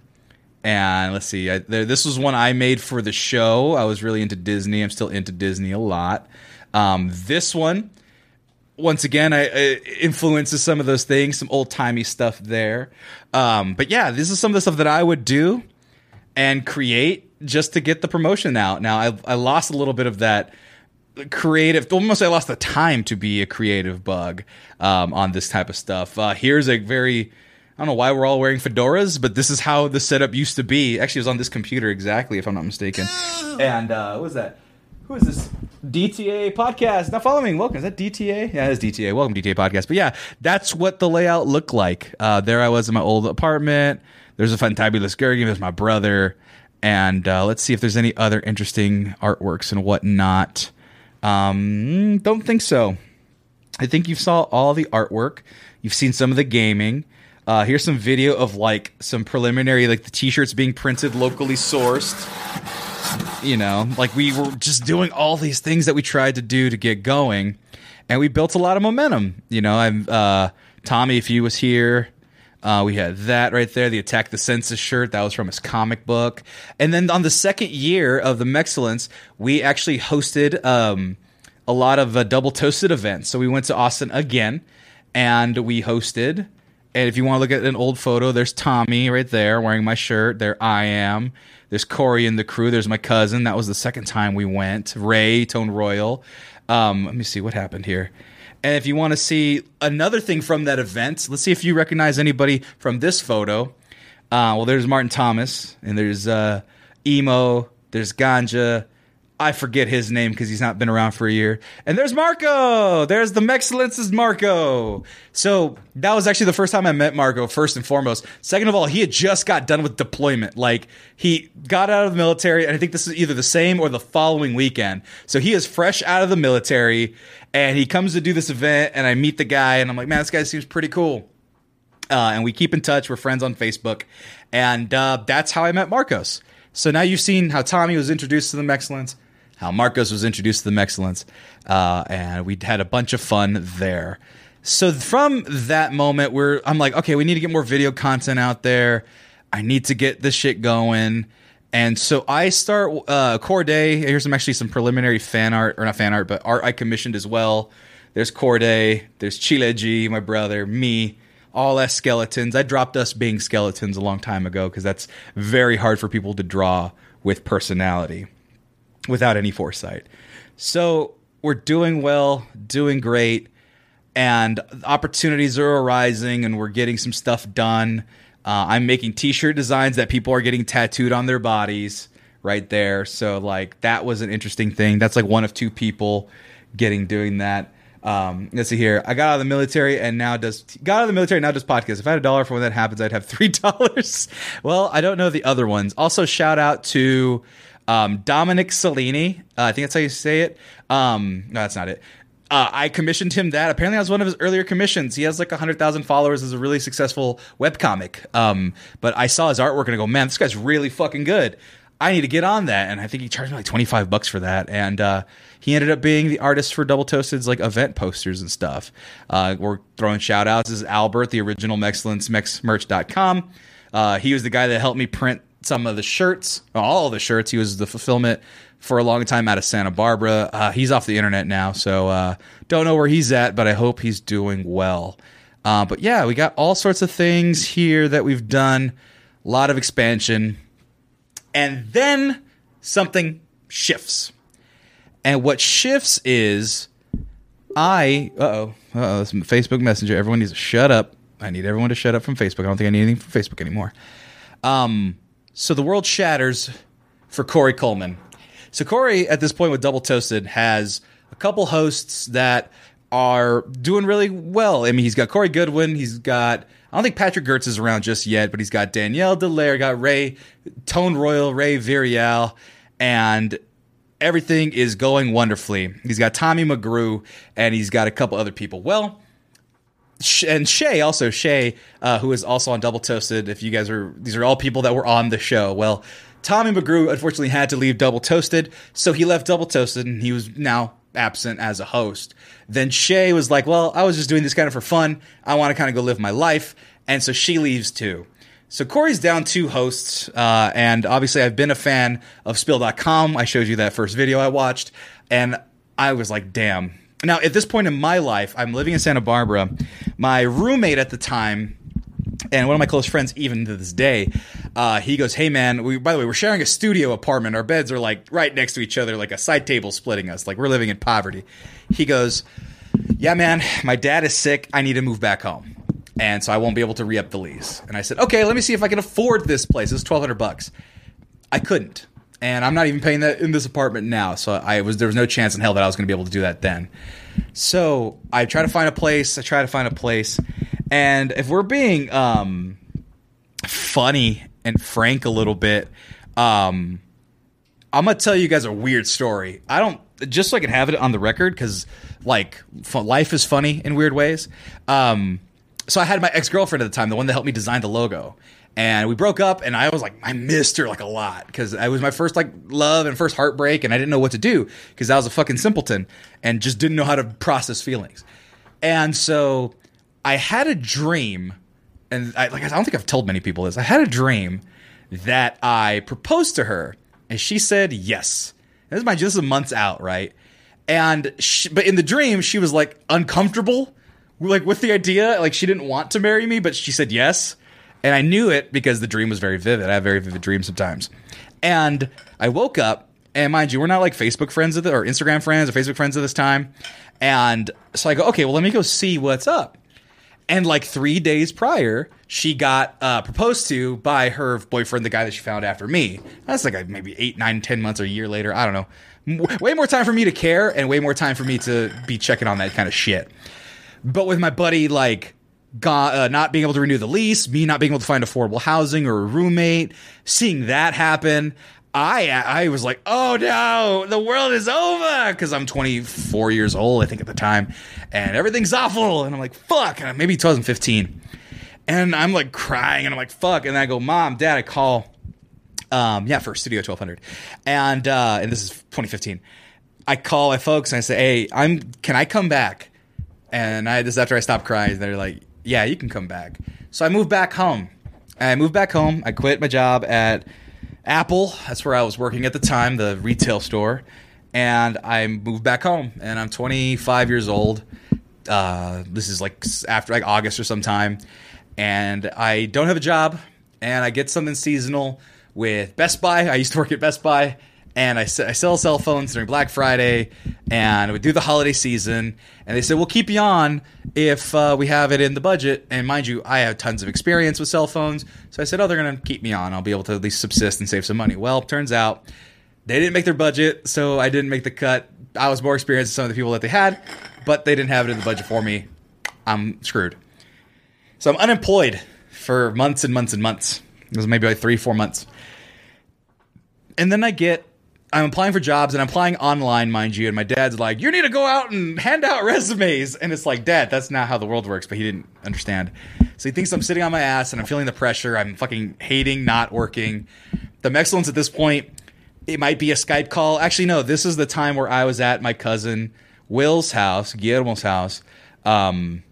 And let's see, I, there, this was one I made for the show. I was really into Disney. I'm still into Disney a lot. Um, this one, once again, I, I influences some of those things, some old timey stuff there. Um, but yeah, this is some of the stuff that I would do and create just to get the promotion out. Now, I, I lost a little bit of that creative almost i lost the time to be a creative bug um, on this type of stuff uh, here's a very i don't know why we're all wearing fedoras but this is how the setup used to be. Actually it was on this computer exactly if i'm not mistaken. And uh, what was that? Who is this? Dta podcast. Now following welcome. Is that dta yeah it's dta welcome dta podcast. But yeah that's what the layout looked like. Uh, there i was in my old apartment. There's a fantabulous Gurgi, there's my brother. And uh, let's see if there's any other interesting artworks and whatnot. Um, don't think so. I think you saw all the artwork. You've seen some of the gaming. Uh, here's some video of like some preliminary, like the t-shirts being printed locally sourced. You know, like we were just doing all these things that we tried to do to get going, and we built a lot of momentum. You know, I'm uh, Tommy. If he was here, uh, we had that right there, the Attack the Census shirt. That was from his comic book. And then on the second year of the Mexcellence, we actually hosted um, a lot of uh, double toasted events. So we went to Austin again and we hosted. And if you want to look at an old photo, there's Tommy right there wearing my shirt. There I am. There's Corey and the crew. There's my cousin. That was the second time we went. Ray, Tone Royal. Um, let me see what happened here. And if you want to see another thing from that event, let's see if you recognize anybody from this photo. Uh, well, there's Martin Thomas, and there's uh, Emo, there's Ganja. I forget his name because he's not been around for a year. And there's Marco. There's the Mexcellence's Marco. So that was actually the first time I met Marco, first and foremost. Second of all, he had just got done with deployment. Like he got out of the military, and I think this is either the same or the following weekend. So he is fresh out of the military, and he comes to do this event, and I meet the guy, and I'm like, man, this guy seems pretty cool. Uh, and we keep in touch. We're friends on Facebook, and uh, that's how I met Marcos. So now you've seen how Tommy was introduced to the Excellence. How Marcos was introduced to the Excellence, uh, and we had a bunch of fun there. So from that moment, we're I'm like, okay, we need to get more video content out there. I need to get this shit going. And so I start uh, Corday. Here's some actually some preliminary fan art, or not fan art, but art I commissioned as well. There's Corday, there's Chile G, my brother, me, all as skeletons. I dropped us being skeletons a long time ago because that's very hard for people to draw with personality without any foresight. So we're doing well, doing great, and opportunities are arising, and we're getting some stuff done. Uh, I'm making T-shirt designs that people are getting tattooed on their bodies right there. So like that was an interesting thing. That's like one of two people getting doing that. Um, let's see here. I got out of the military and now does got out of the military now does podcast. If I had a dollar for when that happens, I'd have three dollars. well, I don't know the other ones. Also, shout out to um, Dominic Cellini. Uh, I think that's how you say it. Um, no, that's not it. Uh, I commissioned him that. Apparently, that was one of his earlier commissions. He has like 100,000 followers as a really successful webcomic. Um, but I saw his artwork and I go, man, this guy's really fucking good. I need to get on that. And I think he charged me like 25 bucks for that. And uh, he ended up being the artist for Double Toasted's like event posters and stuff. Uh, we're throwing shout outs. This is Albert, the original Mexcellence, mexmerch.com. Uh, he was the guy that helped me print some of the shirts, all the shirts. He was the fulfillment for a long time out of Santa Barbara. Uh, he's off the internet now, so uh, don't know where he's at, but I hope he's doing well. Uh, but yeah, we got all sorts of things here that we've done, a lot of expansion, and then something shifts. And what shifts is I, oh, oh, Facebook Messenger. Everyone needs to shut up. I need everyone to shut up from Facebook. I don't think I need anything from Facebook anymore. Um, so the world shatters for Korey Coleman. So Corey, at this point with Double Toasted, has a couple hosts that are doing really well. I mean, he's got Corey Goodwin. He's got I don't think Patrick Gertz is around just yet, but he's got Danielle Delaire, got Ray Tone Royal, Ray Virial, and everything is going wonderfully. He's got Tommy McGrew, and he's got a couple other people. Well, and Shay also Shay, uh, who is also on Double Toasted. If you guys are, these are all people that were on the show. Well, Tommy McGrew unfortunately had to leave Double Toasted, so he left Double Toasted, and he was now absent as a host. Then Shay was like, "Well, I was just doing this kind of for fun. I want to kind of go live my life," and so she leaves too. So Corey's down two hosts, uh, and obviously I've been a fan of Spill.com. I showed you that first video I watched, and I was like, "Damn." Now at this point in my life, I'm living in Santa Barbara. My roommate at the time and one of my close friends, even to this day, uh, he goes, "Hey man, we by the way, we're sharing a studio apartment. Our beds are like right next to each other, like a side table splitting us. Like we're living in poverty." He goes, "Yeah man, my dad is sick. I need to move back home, and so I won't be able to re up the lease." And I said, "Okay, let me see if I can afford this place. It's twelve hundred bucks." I couldn't, and I'm not even paying that in this apartment now. So I was there was no chance in hell that I was going to be able to do that then. So I try to find a place. I try to find a place, and if we're being um, funny and frank a little bit, um, I'm gonna tell you guys a weird story. I don't just so I can have it on the record because like life is funny in weird ways. Um, so I had my ex girlfriend at the time, the one that helped me design the logo, and we broke up. And I was like, I missed her like a lot because it was my first like love and first heartbreak, and I didn't know what to do because I was a fucking simpleton and just didn't know how to process feelings. And so I had a dream, and I, like I don't think I've told many people this. I had a dream that I proposed to her, and she said yes. And this is my is months out, right? And she, but in the dream, she was like uncomfortable, like with the idea, like she didn't want to marry me, but she said yes, and I knew it because the dream was very vivid. I have very vivid dreams sometimes, and I woke up. And mind you, we're not like Facebook friends the, or Instagram friends or Facebook friends at this time. And so I go, okay, well, let me go see what's up. And like three days prior, she got uh, proposed to by her boyfriend, the guy that she found after me. That's like maybe eight, nine, ten months or a year later. I don't know. Way more time for me to care and way more time for me to be checking on that kind of shit. But with my buddy, like, uh, not being able to renew the lease, me not being able to find affordable housing or a roommate, seeing that happen, I I was like, oh no, the world is over because I'm 24 years old, I think at the time, and everything's awful, and I'm like, fuck, and maybe 2015, and I'm like crying, and I'm like, fuck, and I go, mom, dad, I call. Um, yeah, for Studio 1200. And, uh, and this is 2015. I call my folks and I say, hey, I'm, can I come back? And I, this is after I stopped crying. They're like, yeah, you can come back. So I moved back home. I moved back home. I quit my job at Apple. That's where I was working at the time, the retail store. And I moved back home. And I'm 25 years old. Uh, this is like after like August or sometime. And I don't have a job. And I get something seasonal with Best Buy. I used to work at Best Buy. And I sell cell phones during Black Friday, and we do the holiday season. And they said we'll keep you on if uh, we have it in the budget. And mind you, I have tons of experience with cell phones, so I said, oh, they're going to keep me on. I'll be able to at least subsist and save some money. Well, turns out they didn't make their budget, so I didn't make the cut. I was more experienced than some of the people that they had, but they didn't have it in the budget for me. I'm screwed. So I'm unemployed for months and months and months. It was maybe like three, four months. And then I get, I'm applying for jobs and I'm applying online, mind you. And my dad's like, you need to go out and hand out resumes. And it's like, Dad, that's not how the world works. But he didn't understand. So he thinks I'm sitting on my ass and I'm feeling the pressure. I'm fucking hating not working. The excellence at this point, it might be a Skype call. Actually, no, this is the time where I was at my cousin Will's house, Guillermo's house, um,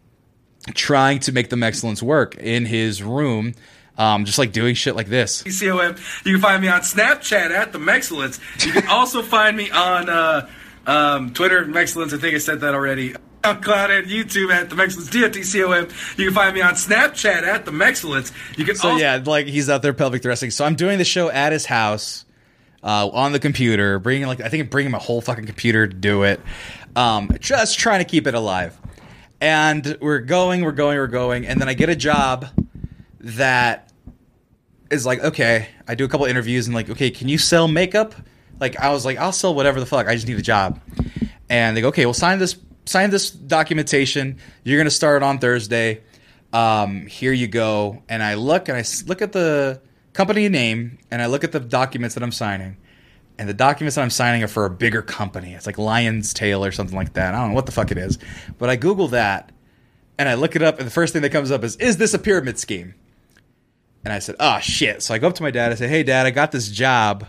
trying to make the excellence work in his room. Um, just like doing shit like this. COM. You can find me on Snapchat at the Mexcellence. You can also find me on uh, um, Twitter, Mexcellence. I think I said that already. SoundCloud and YouTube at the Mexcellence. D-O-T-C-O-M. You can find me on Snapchat at the Mexcellence. You can So also yeah, like he's out there pelvic thrusting. So I'm doing the show at his house uh, on the computer, bringing like I think I'm bringing my whole fucking computer to do it, um, just trying to keep it alive. And we're going, we're going, we're going, and then I get a job that is like, okay, I do a couple interviews and like, okay, can you sell makeup? Like I was like, I'll sell whatever the fuck. I just need a job. And they go, okay, well sign this sign this documentation. You're gonna start on Thursday. Um, here you go. And I look and I look at the company name and I look at the documents that I'm signing. And the documents that I'm signing are for a bigger company. It's like Lion's Tail or something like that. I don't know what the fuck it is. But I Google that and I look it up, and the first thing that comes up is, is this a pyramid scheme? And I said, oh shit. So I go up to my dad. I say, hey, dad, I got this job,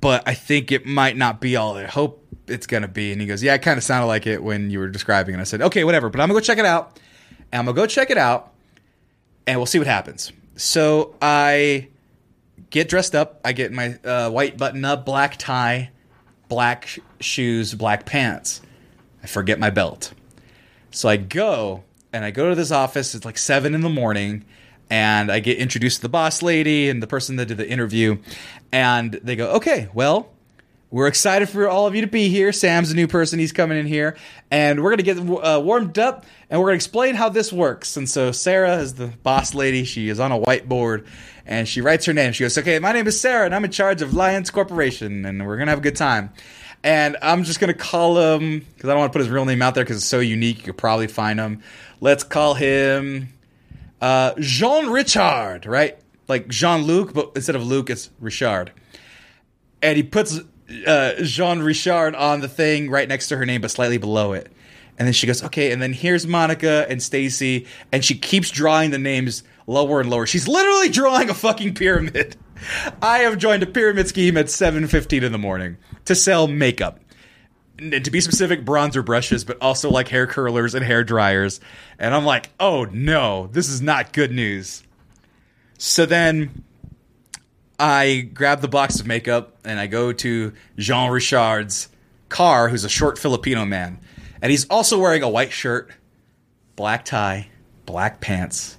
but I think it might not be all I hope it's going to be. And he goes, yeah, it kind of sounded like it when you were describing it. I said, okay, whatever, but I'm going to go check it out. And I'm going to go check it out, and we'll see what happens. So I get dressed up. I get my uh, white button up, black tie, black sh- shoes, black pants. I forget my belt. So I go and I go to this office. It's like seven in the morning, and I get introduced to the boss lady and the person that did the interview, and they go, "Okay, well." We're excited for all of you to be here. Sam's a new person. He's coming in here. And we're going to get uh, warmed up and we're going to explain how this works. And so Sarah is the boss lady. She is on a whiteboard and she writes her name. She goes, Okay, my name is Sarah and I'm in charge of Lions Corporation and we're going to have a good time. And I'm just going to call him, because I don't want to put his real name out there because it's so unique. You could probably find him. Let's call him uh, Jean Richard, right? Like Jean Luc, but instead of Luc, it's Richard. And he puts uh, Jean Richard on the thing right next to her name, but slightly below it. And then she goes, okay. And then here's Monica and Stacy, and she keeps drawing the names lower and lower. She's literally drawing a fucking pyramid. I have joined a pyramid scheme at 7:15 in the morning to sell makeup. And to be specific, bronzer brushes, but also like hair curlers and hair dryers. And I'm like, oh no, this is not good news. So then I grab the box of makeup and I go to Jean Richard's car, who's a short Filipino man. And he's also wearing a white shirt, black tie, black pants,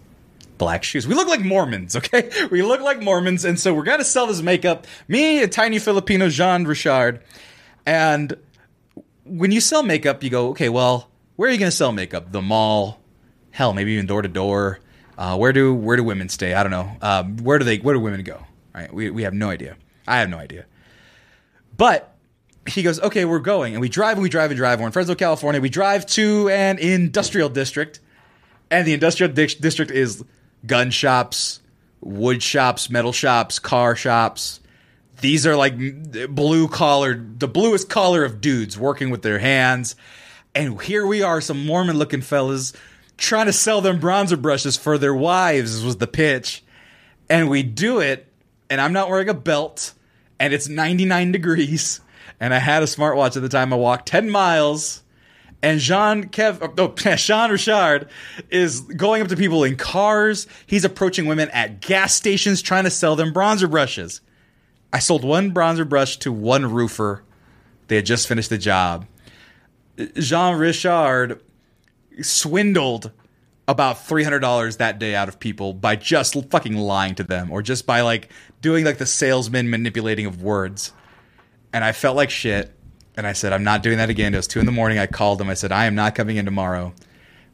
black shoes. We look like Mormons, okay? We look like Mormons. And so we're going to sell this makeup. Me, a tiny Filipino Jean Richard. And when you sell makeup, you go, okay, well, where are you going to sell makeup? The mall, hell, maybe even door to door. Uh, Where do where do women stay? I don't know. Um, where do they? Where do women go? Right? We we have no idea. I have no idea. But he goes, okay, we're going, and we drive and we drive and drive. We're in Fresno, California. We drive to an industrial district, and the industrial di- district is gun shops, wood shops, metal shops, car shops. These are like blue collar, the bluest collar of dudes working with their hands. And here we are, some Mormon looking fellas trying to sell them bronzer brushes for their wives, was the pitch. And we do it, and I'm not wearing a belt, and it's 99 degrees, and I had a smartwatch at the time. I walked 10 miles, and Jean Kev, oh, no, Jean Richard is going up to people in cars. He's approaching women at gas stations trying to sell them bronzer brushes. I sold one bronzer brush to one roofer. They had just finished the job. Jean Richard swindled about $300 that day out of people by just fucking lying to them or just by like doing like the salesman manipulating of words. And I felt like shit. And I said, I'm not doing that again. It was two in the morning. I called them. I said, I am not coming in tomorrow.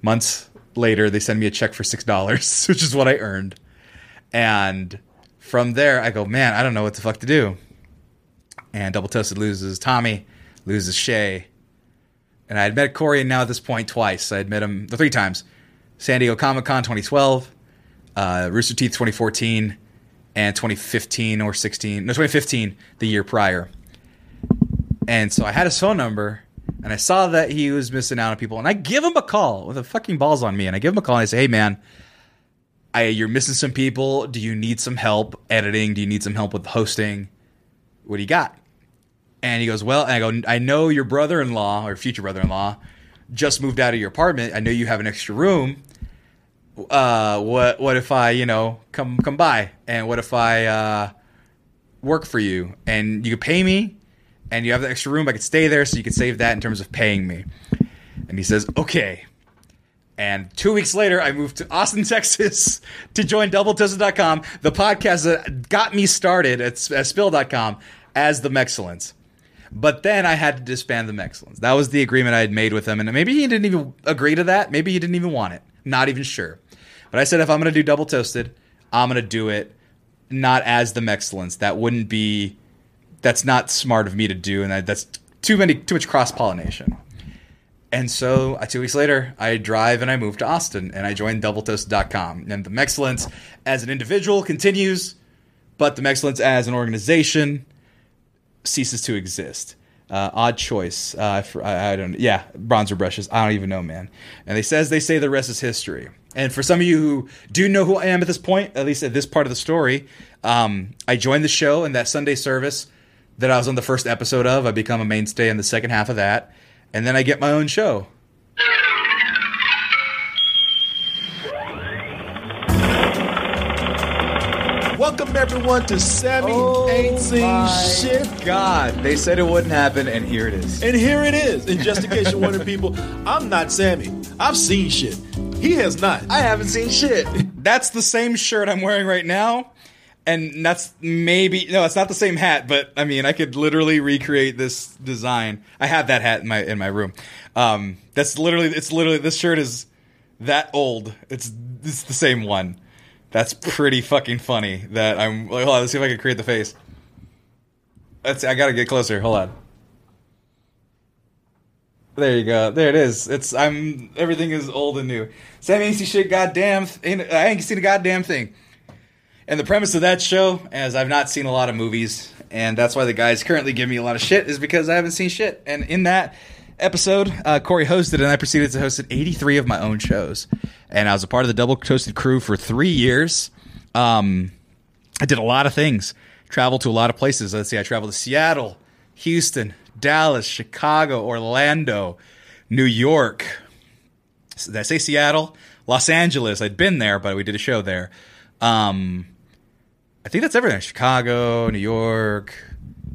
Months later, they send me a check for $6, which is what I earned. And from there, I go, man, I don't know what the fuck to do. And Double Toasted loses Tommy, loses Shay. And I had met Corey and now at this point twice. I had met him the three times San Diego Comic Con 2012, uh, Rooster Teeth 2014, and 2015 or 16. No, 2015, the year prior. And so I had his phone number and I saw that he was missing out on people. And I give him a call with the fucking balls on me. And I give him a call and I say, hey, man, I, you're missing some people. Do you need some help editing? Do you need some help with hosting? What do you got? And he goes, well, I go, I know your brother in law or future brother in law just moved out of your apartment. I know you have an extra room. Uh, what what if I, you know, come come by? And what if I uh, work for you and you could pay me and you have the extra room, I could stay there so you could save that in terms of paying me. And he says, okay. And two weeks later, I moved to Austin, Texas to join DoubleToasted.com, the podcast that got me started at, at Spill.com as the Mexcellence. But then I had to disband the Mexcellence. That was the agreement I had made with him. And maybe he didn't even agree to that. Maybe he didn't even want it. Not even sure. But I said, if I'm going to do Double Toasted, I'm going to do it not as the Mexcellence. That wouldn't be that's not smart of me to do, and that's too many too much cross pollination. And so uh, two weeks later, I drive and I move to Austin and I join DoubleToast.com. And the Mexcellence as an individual continues, but the Mexcellence as an organization ceases to exist. Uh, odd choice. Uh, for, I, I, don't. Yeah, bronzer brushes. I don't even know, man. And they says they say the rest is history. And for some of you who do know who I am at this point, at least at this part of the story, um, I joined the show in that Sunday service that I was on the first episode of. I become a mainstay in the second half of that, and then I get my own show. Welcome everyone to Sammy Oh Ain't Seen Shit. God, they said it wouldn't happen, and here it is. And here it is. And just in case you're wondering, people, I'm not Sammy. I've seen shit. He has not. I haven't seen shit. That's the same shirt I'm wearing right now. And that's maybe no, it's not the same hat, but I mean, I could literally recreate this design. I have that hat in my in my room. Um, that's literally it's literally this shirt is that old. It's it's the same one. That's pretty fucking funny. That I'm like, hold on, let's see if I can create the face. Let's. I gotta get closer. Hold on. There you go. There it is. It's I'm everything is old and new. Sammy ain't see shit. Goddamn, I ain't seen a goddamn thing. And the premise of that show, as I've not seen a lot of movies, and that's why the guys currently give me a lot of shit, is because I haven't seen shit. And in that episode, uh, Corey hosted, and I proceeded to host 83 of my own shows. And I was a part of the Double Toasted crew for three years. Um, I did a lot of things, traveled to a lot of places. Let's see, I traveled to Seattle, Houston, Dallas, Chicago, Orlando, New York. Did I say Seattle? Los Angeles. I'd been there, but we did a show there. Um, I think that's everything. Chicago, New York,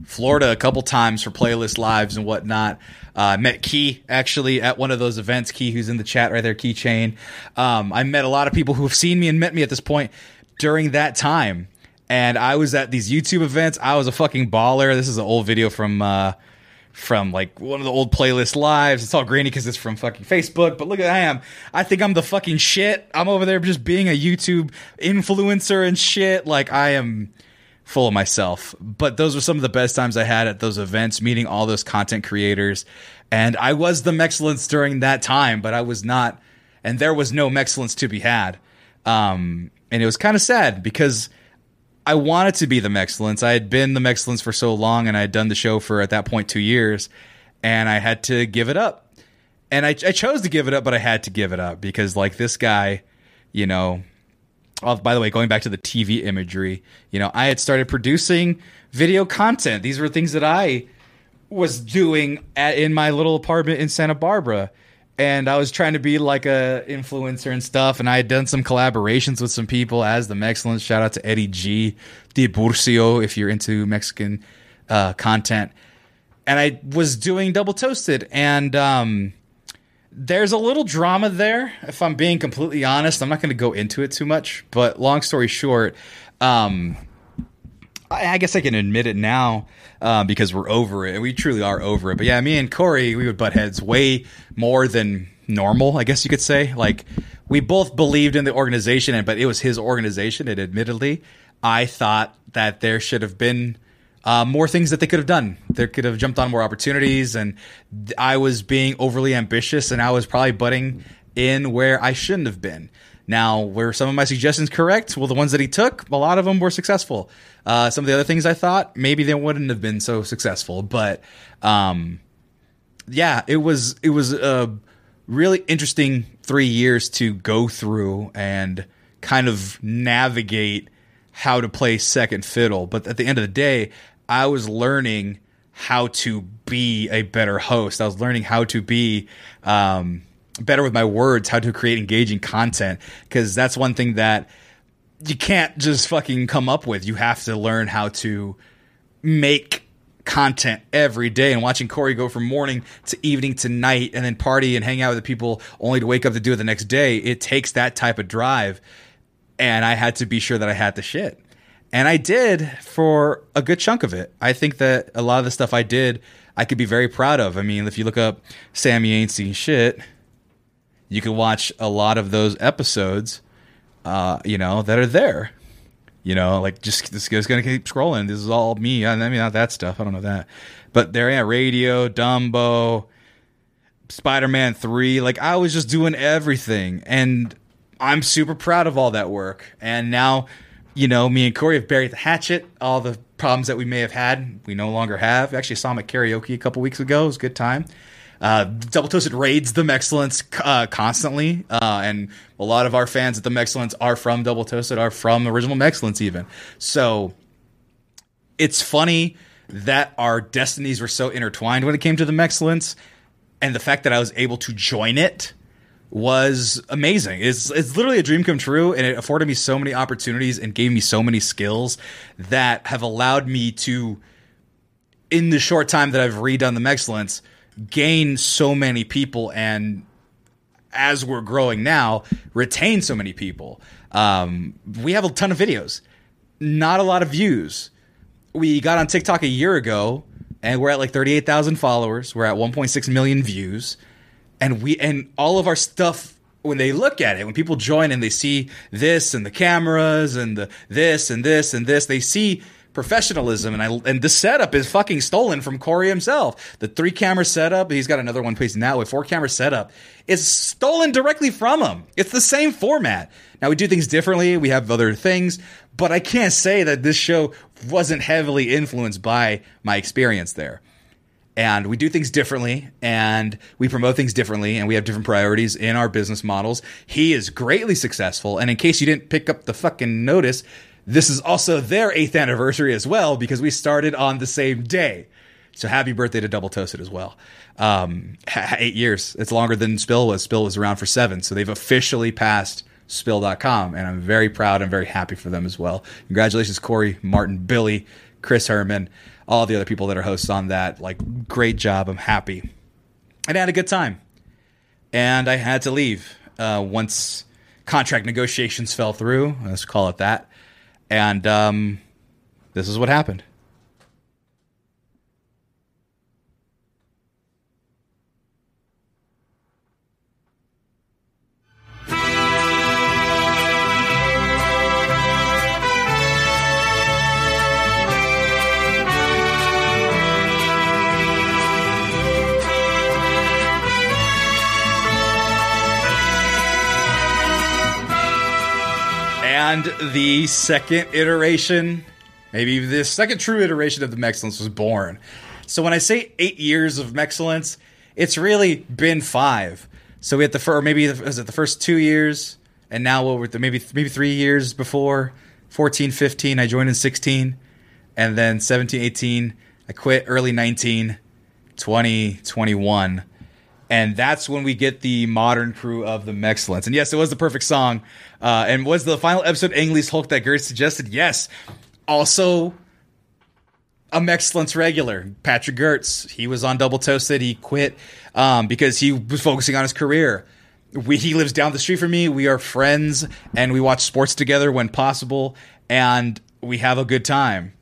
Florida a couple times for playlist lives and whatnot. Uh, met Key actually at one of those events. Key, who's in the chat right there, Keychain. Um, I met a lot of people who have seen me and met me at this point during that time. And I was at these YouTube events. I was a fucking baller. This is an old video from uh, from like one of the old playlist lives. It's all grainy because it's from fucking Facebook. But look at I am. I think I'm the fucking shit. I'm over there just being a YouTube influencer and shit. Like I am full of myself. But those were some of the best times I had at those events, meeting all those content creators. And I was the excellence during that time, but I was not, and there was no excellence to be had. Um, and it was kind of sad because I wanted to be the Mexcellence. I had been the Mexcellence for so long, and I had done the show for at that point two years, and I had to give it up. And I, I chose to give it up, but I had to give it up because, like this guy, you know, oh, by the way, going back to the TV imagery, you know, I had started producing video content. These were things that I was doing at, in my little apartment in Santa Barbara. And I was trying to be like a influencer and stuff. And I had done some collaborations with some people as the Mexcellence. Shout out to Eddie G, Tiburcio, if you're into Mexican uh, content. And I was doing Double Toasted. And um, there's a little drama there, if I'm being completely honest. I'm not going to go into it too much. But long story short, um, I, I guess I can admit it now uh, because we're over it. We truly are over it. But yeah, me and Corey, we would butt heads way more than normal, I guess you could say. Like, we both believed in the organization, but it was his organization, and admittedly, I thought that there should have been uh, more things that they could have done. They could have jumped on more opportunities, and I was being overly ambitious, and I was probably butting in where I shouldn't have been. Now, were some of my suggestions correct? Well, the ones that he took, a lot of them were successful. Uh, some of the other things I thought maybe they wouldn't have been so successful, but um, yeah, it was it was a really interesting three years to go through and kind of navigate how to play second fiddle. But at the end of the day, I was learning how to be a better host. I was learning how to be um, better with my words, how to create engaging content, because that's one thing that you can't just fucking come up with. You have to learn how to make content every day and watching Corey go from morning to evening to night and then party and hang out with the people only to wake up to do it the next day. It takes that type of drive. And I had to be sure that I had the shit. And I did for a good chunk of it. I think that a lot of the stuff I did, I could be very proud of. I mean, if you look up Sammy Ain't Seen Shit, you can watch a lot of those episodes, uh, you know, that are there. You know, like just this guy's gonna keep scrolling. This is all me. I mean, not that stuff. I don't know that, but there, yeah, radio, Dumbo, Spider Man Three. Like I was just doing everything, and I'm super proud of all that work. And now, you know, me and Corey have buried the hatchet. All the problems that we may have had, we no longer have. Actually, saw him at karaoke a couple weeks ago. It was a good time. Uh, Double Toasted raids the Excellence uh, constantly, uh, and a lot of our fans at the Excellence are from Double Toasted, are from Original Excellence even. So it's funny that our destinies were so intertwined when it came to the Excellence, and the fact that I was able to join it was amazing. It's it's literally a dream come true, and it afforded me so many opportunities and gave me so many skills that have allowed me to, in the short time that I've redone the Excellence, gain so many people and as we're growing now retain so many people. Um, we have a ton of videos not a lot of views. We got on tiktok a year ago and we're at like 38000 followers. We're at 1.6 million views. And we and all of our stuff when they look at it when people join and they see this and the cameras and the this and this and this they see professionalism and I and the setup is fucking stolen from Corey himself. The three camera setup, he's got another one placed now with four camera setup is stolen directly from him. It's the same format. Now we do things differently, we have other things, but I can't say that this show wasn't heavily influenced by my experience there. And we do things differently and we promote things differently and we have different priorities in our business models. He is greatly successful. And in case you didn't pick up the fucking notice, this is also their eighth anniversary as well because we started on the same day. So happy birthday to Double Toasted as well. Um, eight years. It's longer than Spill was. Spill was around for seven. So they've officially passed spill.com. And I'm very proud and very happy for them as well. Congratulations, Corey, Martin, Billy, Chris Herman, all the other people that are hosts on that. Like, great job. I'm happy. And I had a good time. And I had to leave uh, once contract negotiations fell through. Let's call it that. And um, this is what happened. And the second iteration, maybe the second true iteration of the Mexcellence was born. So when I say eight years of Mexcellence, it's really been five. So we had the first, maybe was it the first two years, and now what were the maybe maybe three years before 14 15 i joined in 16 and then 17 18 i quit early 19 20 21 and that's when we get the modern crew of the Mexcellence. And yes, it was the perfect song. Uh, and was the final episode Ang Hulk that Gert suggested? Yes. Also, a Mexcellence regular, Patrick Gertz. He was on Double Toasted. He quit um, because he was focusing on his career. We, he lives down the street from me. We are friends, and we watch sports together when possible, and we have a good time.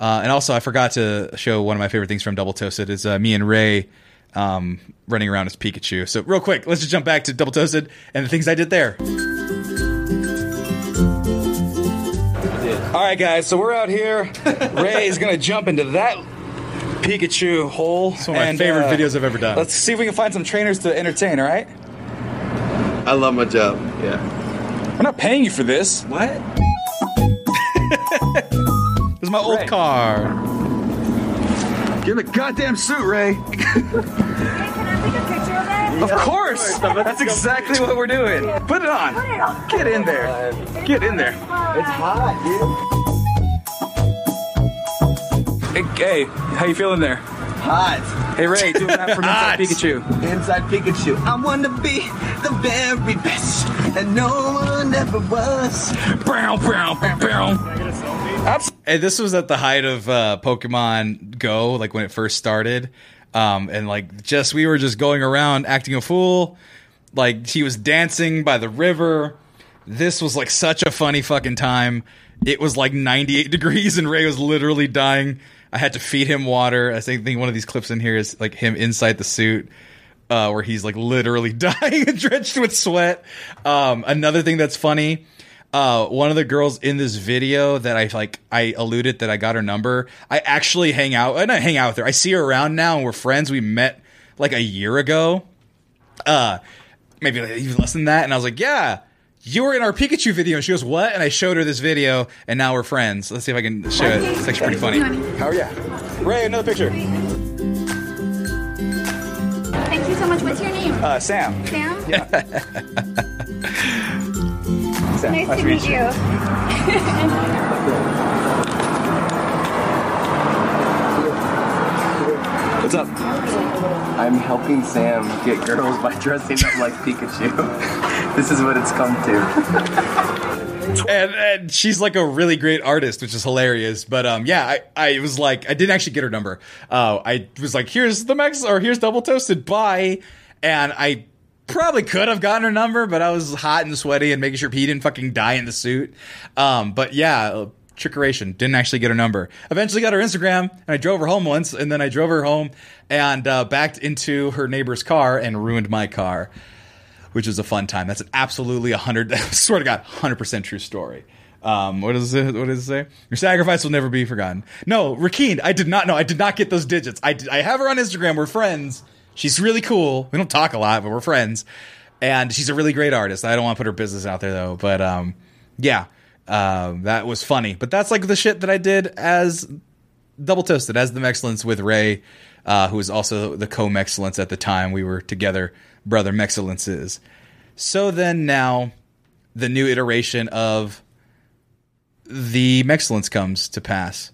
Uh, and also, I forgot to show one of my favorite things from Double Toasted is uh, me and Ray um, running around as Pikachu. So, real quick, let's just jump back to Double Toasted and the things I did there. All right, guys. So we're out here. Ray is gonna jump into that Pikachu hole. It's one of my favorite videos I've ever done. Let's see if we can find some trainers to entertain. All right. I love my job. Yeah. We're not paying you for this. What? This is my old car. Get in the goddamn suit, Ray. hey, Of course. That's exactly what we're doing. Put it on. Get in there. Get in there. It's hot, dude. Hey, hey, how you feeling there? Hot. Hey Ray, doing that from Hot. Inside Pikachu. Inside Pikachu. I want to be the very best, and no one ever was. Brown, brown, brown. And this was at the height of uh, Pokemon Go, like when it first started. Um, and like just we were just going around acting a fool. Like he was dancing by the river. This was like such a funny fucking time. It was like 98 degrees and Ray was literally dying. I had to feed him water. I think one of these clips in here is like him inside the suit. Uh, where he's like literally dying drenched with sweat. Um, another thing that's funny uh, one of the girls in this video that I like, I alluded that I got her number. I actually hang out, I don't hang out with her. I see her around now, and we're friends. We met like a year ago, uh, maybe like, even less than that. And I was like, "Yeah, you were in our Pikachu video." And she goes, "What?" And I showed her this video, and now we're friends. Let's see if I can show it. It's actually pretty funny. How are you? Ray, another picture. Thank you so much. What's your name? Uh, Sam. Sam? Sam. Nice to meet you. What's up? I'm helping Sam get girls by dressing up like Pikachu. this is what it's come to. and, and she's like a really great artist, which is hilarious. But um, yeah, I, I was like, I didn't actually get her number. Uh, I was like, here's the max, or here's double toasted, bye. And I probably could have gotten her number, but I was hot and sweaty and making sure he didn't fucking die in the suit. Um, but yeah. Trickeration didn't actually get her number. Eventually got her Instagram, and I drove her home once, and then I drove her home and uh, backed into her neighbor's car and ruined my car which is a fun time. That's an absolutely a hundred. swear to God, hundred percent true story. Um, what does it? What does it say? Your sacrifice will never be forgotten. No, Rakeen, I did not know. I did not get those digits. I did, I have her on Instagram. We're friends. She's really cool. We don't talk a lot, but we're friends. And she's a really great artist. I don't want to put her business out there though. But um, yeah, um, that was funny. But that's like the shit that I did as double toasted as the excellence with Ray, uh, who was also the co excellence at the time. We were together, brother excellences. So then now, the new iteration of the excellence comes to pass.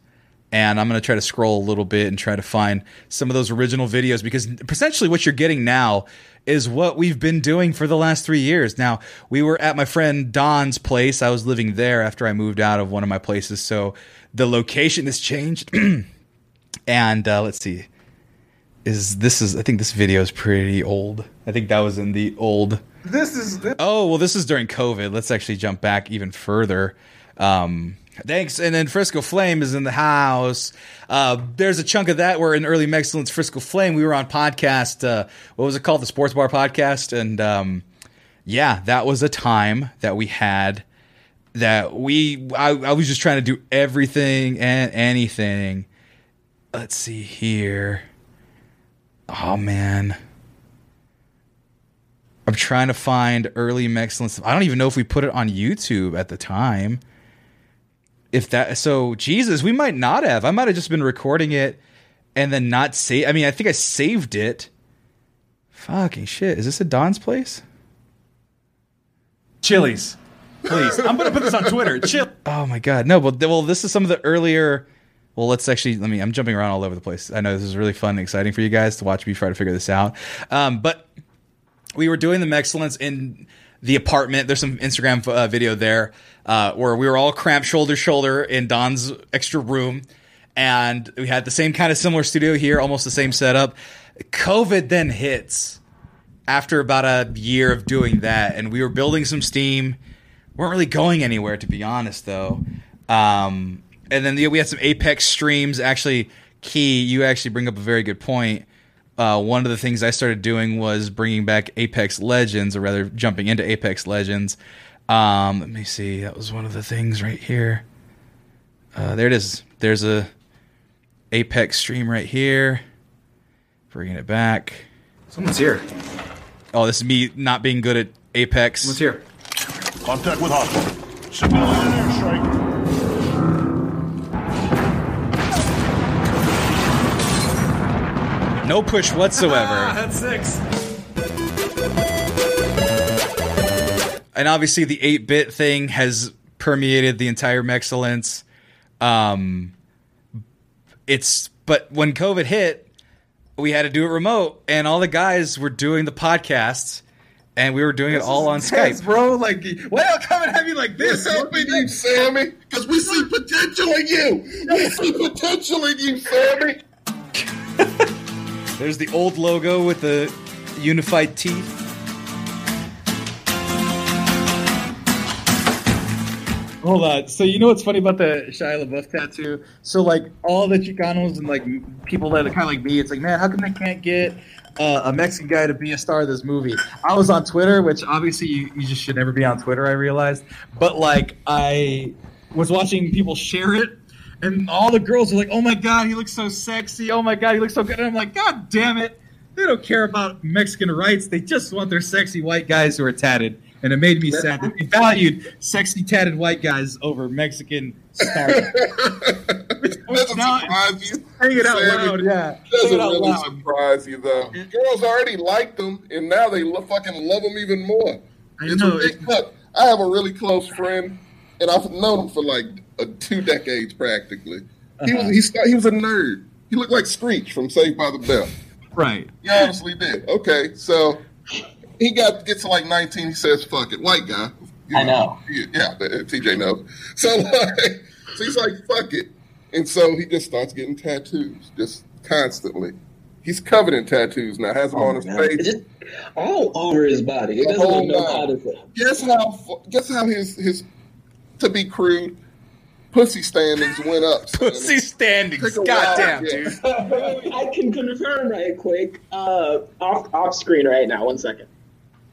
And I'm going to try to scroll a little bit and try to find some of those original videos because essentially what you're getting now is what we've been doing for the last three years. Now, we were at my friend Don's place. I was living there after I moved out of one of my places. So the location has changed. and uh, let's see. Is this is I think this video is pretty old. I think that was in the old This is this, Oh, well, this is during COVID. Let's actually jump back even further. Um, thanks. And then Frisco Flame is in the house. Uh, there's a chunk of that where in early excellence Frisco Flame, we were on podcast. Uh, what was it called? The Sports Bar Podcast. And um, yeah, that was a time that we had that we, I, I was just trying to do everything and anything. Let's see here. Oh, man. I'm trying to find early excellence. I don't even know if we put it on YouTube at the time. If that so Jesus, we might not have. I might have just been recording it and then not save. I mean, I think I saved it. Fucking shit! Is this a Don's place? Chili's. Please. I'm gonna put this on Twitter. Chill. Oh my god, no! But well, this is some of the earlier. Well, let's actually let me. I'm jumping around all over the place. I know this is really fun and exciting for you guys to watch me try to figure this out. Um, but we were doing the excellence in the apartment. There's some Instagram uh, video there uh, where we were all cramped shoulder to shoulder in Don's extra room, and we had the same kind of similar studio here, almost the same setup. COVID then hits after about a year of doing that, and we were building some steam. weren't really going anywhere, to be honest, though. Um, and then yeah, we had some Apex streams. Actually, Key, you actually bring up a very good point. Uh, one of the things I started doing was bringing back Apex Legends, or rather, jumping into Apex Legends. Um, let me see. That was one of the things right here. Uh, there it is. There's a Apex stream right here. Bringing it back. Someone's here. Oh, this is me not being good at Apex. Someone's here. Contact with hostile. Civilian No push whatsoever. That's six. and obviously the 8-bit thing has permeated the entire Mexcellence. Um, it's but when COVID hit, we had to do it remote, and all the guys were doing the podcasts, and we were doing it all on Intense, Skype. bro. Like, why y'all coming at me like this? We're helping you, Sammy, because we see potential in you. We see potential in you, Sammy. There's the old logo with the unified teeth. Hold on. So you know what's funny about the Shia LaBeouf tattoo? So like all the Chicanos and like people that are kind of like me, it's like, man, how come they can't get uh, a Mexican guy to be a star of this movie? I was on Twitter, which obviously you, you just should never be on Twitter. I realized, but like I was watching people share it. And all the girls are like, "Oh my god, he looks so sexy! Oh my god, he looks so good!" And I'm like, "God damn it! They don't care about Mexican rights. They just want their sexy white guys who are tatted." And it made me sad that they valued sexy tatted white guys over Mexican stars. Doesn't surprise you. Saying it out Sammy. loud, yeah. Doesn't it really loud. surprise you though. Girls already liked them, and now they lo- fucking love them even more. I it's know, big cut. I have a really close friend, and I've known him for like uh, two decades practically. He Uh-huh. was he, he was a nerd. He looked like Screech from Saved by the Bell. Right. He honestly did. Okay, so he got gets to like 19. He says, "Fuck it, white guy." You I know. Yeah, TJ knows. So like, so he's like, "Fuck it," and so he just starts getting tattoos, just constantly. He's covered in tattoos now. Has them on his face. all over his body. The doesn't know nine. how. Guess how? Guess how his his to be crude, pussy standings went up. Pussy standings. Take a Goddamn, dude. I can confirm right quick. Uh, off off screen right now. One second.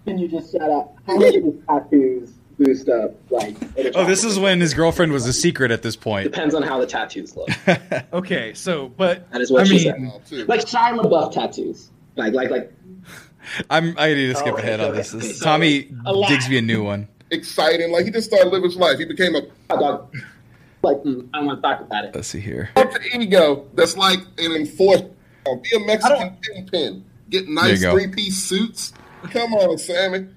Can you just shut up? How many of his tattoos boost up? Like, Oh, this is when his girlfriend was a secret at this point. depends on how the tattoos look. Okay, so but That is what I she mean, said. Like Shia LaBeouf tattoos. Like like like. I'm. I need to skip Okay, ahead on this. okay, This- so Tommy a digs me a new one. Exciting, like he just started living his life. He became a dog. Like mm, I don't want to talk about it. Let's see here. alter ego that's like an enforcer. Be a Mexican kingpin. Get nice three piece suits. Come on, Sammy.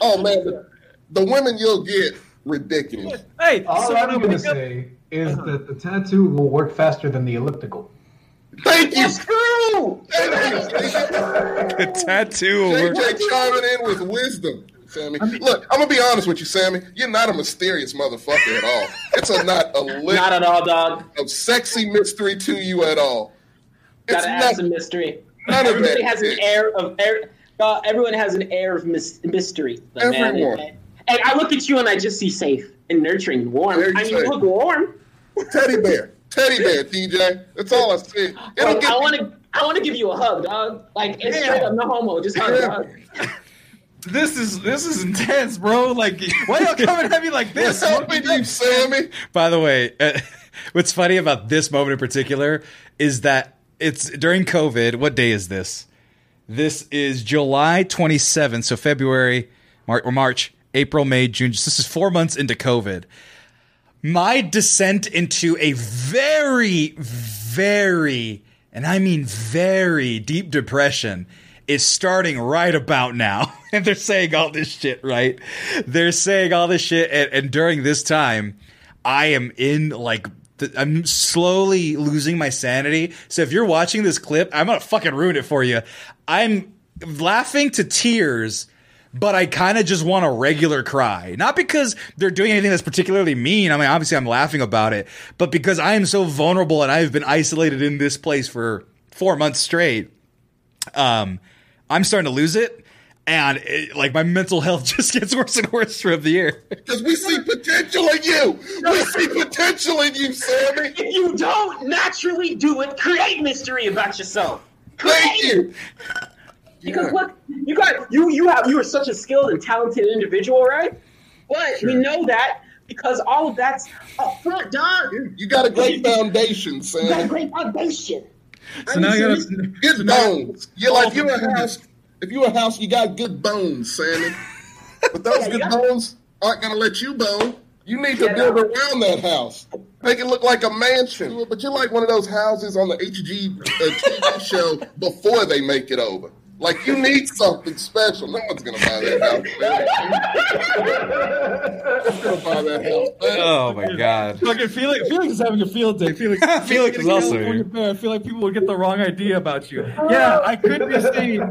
Oh man, the, the women you'll get ridiculous. Hey, All so I'm gonna wake up- say is that the tattoo will work faster than the elliptical. Thank you. true. The tattoo. will work. JJ chiming in with wisdom. Sammy, look, I'm gonna be honest with you, Sammy. You're not a mysterious motherfucker at all. It's a not a lick Not at all, dog. of sexy mystery to you at all. It's Gotta add not, some mystery. none Everybody has an air of air. Uh, everyone has an air of mys- mystery. man. Everyone. And, and I look at you and I just see safe and nurturing and warm. I mean, you look warm. teddy bear, teddy bear, TJ. That's all I see. It'll get I want to. I want to give you a hug, dog. Like it's straight up, no homo. Just hug, Yeah. dog. this is this is intense, bro. Like, why y'all coming at me like We're this? you, Sammy. By the way, uh, what's funny about this moment in particular is that it's during COVID. What day is this? This is July 27th, so February, March, or March, April, May, June. This is four months into COVID. My descent into a very, very, and I mean very deep depression is starting right about now. and they're saying all this shit, right? They're saying all this shit. And, and during this time, I am in like, I'm slowly losing my sanity. So if you're watching this clip, I'm to fucking ruin it for you. I'm laughing to tears but I kind of just want a regular cry. Not because they're doing anything that's particularly mean. I mean, obviously I'm laughing about it, but because I am so vulnerable and I've been isolated in this place for four months straight. Um, I'm starting to lose it. And it, like my mental health just gets worse and worse throughout the year. Because we see potential in you. We see potential in you, Sammy. If you don't naturally do it, create mystery about yourself. Thank you. Because look, you got you you have you are such a skilled and talented individual, right? But we know that because all of that's up front, dog. You got a great foundation, Sam. You got a great foundation. So now I gotta. Good bones. You're like you're a house. If you're a house, you got good bones, Sammy. But those good bones aren't gonna let you bone. You need to Yeah. build around that house. Make it look like a mansion. But you're like one of those houses on the HG uh, TV show before they make it over. Like you need something special. No one's gonna buy that house. man. Who's gonna buy that house? man? Oh my god. Fucking Felix, Felix is having a field day. Felix, Felix is also here. I feel like people would get the wrong idea about you. Yeah, I could be seen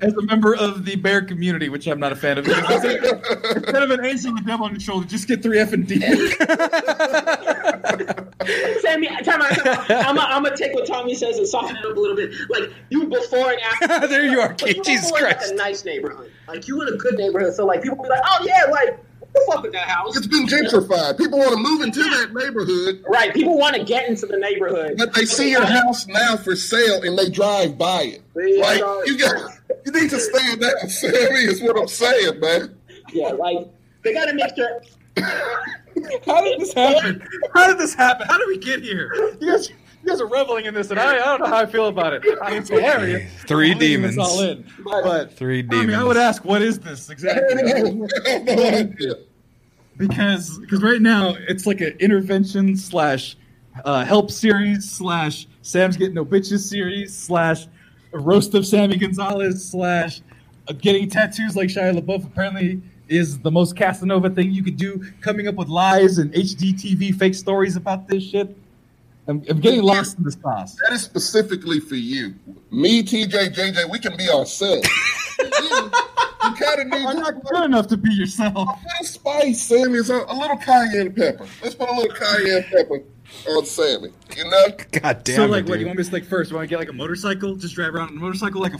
as a member of the bear community, which I'm not a fan of. Instead of an angel with the devil on your shoulder, just get three F and D. Sammy, time out, time out. I'm gonna I'm gonna take what Tommy says and soften it up a little bit. Like you before and after. There you are, But Keith. you Jesus before in, like, Christ. a nice neighborhood. Like you in a good neighborhood, so like people be like, oh yeah, like what the fuck with that house? It's been gentrified. People want to move into that neighborhood, Right, people want to get into the neighborhood, but they see your house now for sale and they drive by it. Yeah, Like dog. you got, you need to stand down, Sammy. Is what I'm saying, man. Yeah, like they gotta make sure. How did this happen? How did this happen? How did we get here? You guys, you guys are reveling in this, and I, I don't know how I feel about it. I mean, it's hilarious. Three I'm demons. all in. But Three I demons. mean, I would ask, what is this exactly? because because right now it's like an intervention slash uh, help series slash Sam's getting no bitches series slash a roast of Sammy Gonzalez slash uh, getting tattoos like Shia LaBeouf apparently is the most Casanova thing you could do. Coming up with lies and HGTV fake stories about this shit. I'm, I'm getting lost in the sauce. That is specifically for you. Me, TJ, JJ, we can be ourselves. you you kind of need I'm not good enough to be yourself. a little spice, Sammy. Is a, a little cayenne pepper. Let's put a little cayenne pepper on Sammy. You know? God damn so it, like, what do you want me to like first? You want to get like a motorcycle? Just drive around on a motorcycle like a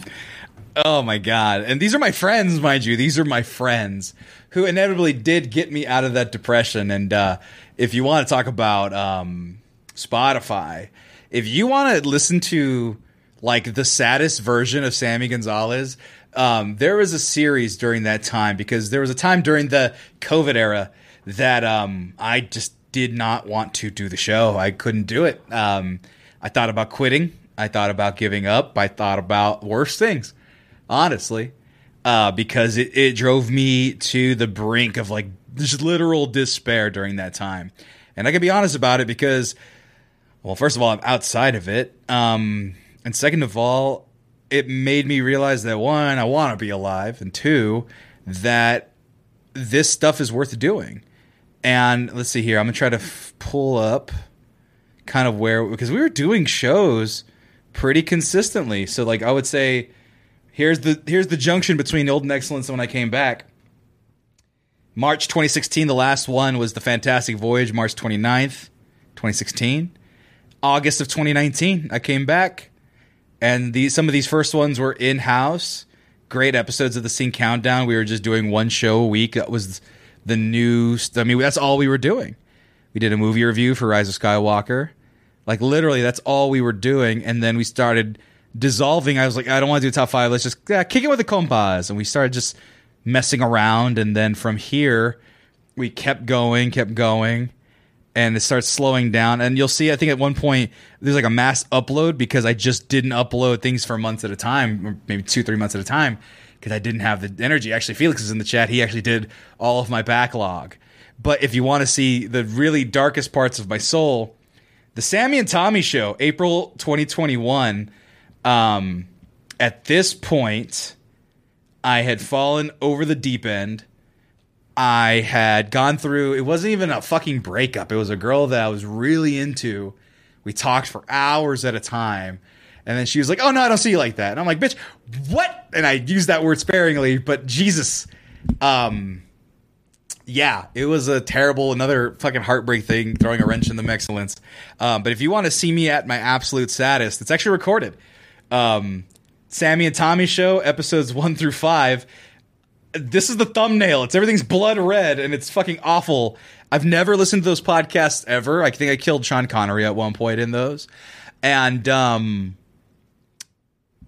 Oh my god. And these are my friends, mind you. These are my friends who inevitably did get me out of that depression. And uh, if you want to talk about um, Spotify, if you want to listen to like the saddest version of Sammy Gonzalez, um, there was a series during that time because there was a time during the COVID era that um, I just did not want to do the show. I couldn't do it. Um, I thought about quitting. I thought about giving up. I thought about worse things, honestly, uh, because it, it drove me to the brink of like just literal despair during that time. And I can be honest about it because, well, first of all, I'm outside of it. Um, and second of all, it made me realize that one, I want to be alive, and two, that this stuff is worth doing. And let's see here. I'm gonna try to f- pull up kind of where because we were doing shows pretty consistently. So like I would say, here's the here's the junction between Old and Excellence and when I came back. March 2016, the last one was the Fantastic Voyage. March 29th, 2016. August of 2019, I came back, and some of these first ones were in house. Great episodes of the Scene Countdown. We were just doing one show a week. That was the new. I mean, that's all we were doing. We did a movie review for Rise of Skywalker. Like literally, that's all we were doing. And then we started dissolving. I was like, I don't want to do top five. Let's just yeah, kick it with the compas. And we started just messing around. And then from here, we kept going, kept going, and it starts slowing down. And you'll see, I think at one point there's like a mass upload because I just didn't upload things for months at a time, maybe two, three months at a time, because I didn't have the energy. Actually, Felix is in the chat. He actually did all of my backlog. But if you want to see the really darkest parts of my soul, the Sammy and Tommy show, April 2021. Um, at this point, I had fallen over the deep end. I had gone through, it wasn't even a fucking breakup. It was a girl that I was really into. We talked for hours at a time. And then she was like, Oh, no, I don't see you like that. And I'm like, Bitch, what? And I use that word sparingly, but Jesus. Um, yeah, it was a terrible, another fucking heartbreak thing, throwing a wrench in the Mexcellence. Um, but if you want to see me at my absolute saddest, it's actually recorded. Um, Sammy and Tommy show, episodes one through five. This is the thumbnail. It's everything's blood red and it's fucking awful. I've never listened to those podcasts ever. I think I killed Sean Connery at one point in those. And um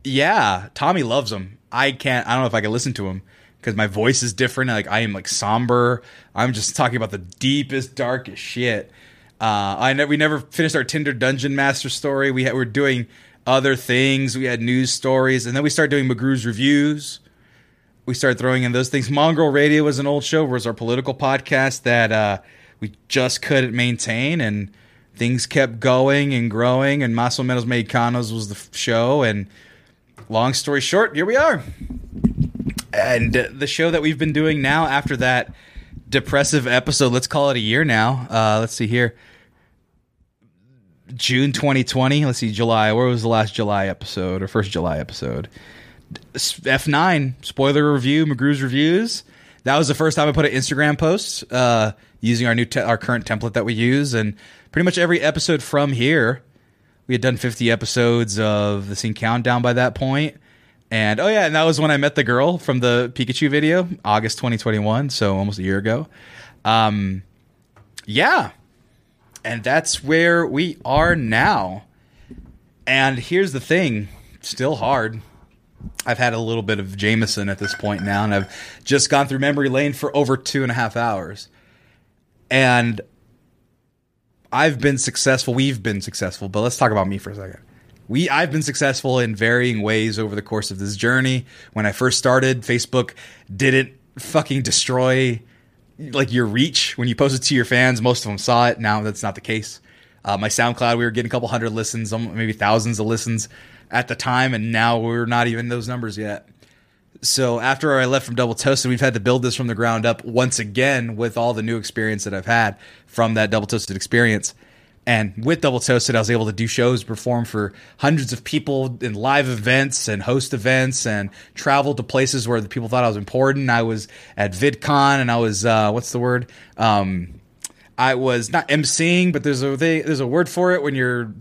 yeah, Tommy loves them. I can't I don't know if I can listen to him because my voice is different. Like I am like somber. I'm just talking about the deepest, darkest shit. Uh, I ne- we never finished our Tinder Dungeon Master story. We we were doing other things. We had news stories, and then we started doing McGrew's reviews. We started throwing in those things. Mongrel Radio was an old show. Was our political podcast that uh, we just couldn't maintain, and things kept going and growing. And Más o Menos Mexicanos was the show. And long story short, here we are. And the show that we've been doing now after that depressive episode, let's call it a year now. Uh, let's see here. June 2020. Let's see, July. Where was the last July episode or first July episode? F9 spoiler review, McGrew's reviews. That was the first time I put an Instagram post uh, using our new te- our current template that we use, and pretty much every episode from here. We had done 50 episodes of the scene countdown by that point. And oh yeah, and that was when I met the girl from the Pikachu video, August 2021, so almost a year ago. Um, yeah, and that's where we are now. And here's the thing, still hard. I've had a little bit of Jameson at this point now, and I've just gone through memory lane for over two and a half hours. And I've been successful. We've been successful, but let's talk about me for a second. We I've been successful in varying ways over the course of this journey. When I first started, Facebook didn't fucking destroy like your reach when you post it to your fans. Most of them saw it. Now that's not the case. Uh, my SoundCloud, we were getting a couple hundred listens, um, maybe thousands of listens at the time, and now we're not even those numbers yet. So after I left from Double Toasted, we've had to build this from the ground up once again with all the new experience that I've had from that Double Toasted experience. And with Double Toasted, I was able to do shows, perform for hundreds of people in live events and host events and travel to places where the people thought I was important. I was at VidCon and I was, uh, what's the word? Um, I was not emceeing, but there's a there's a word for it when you're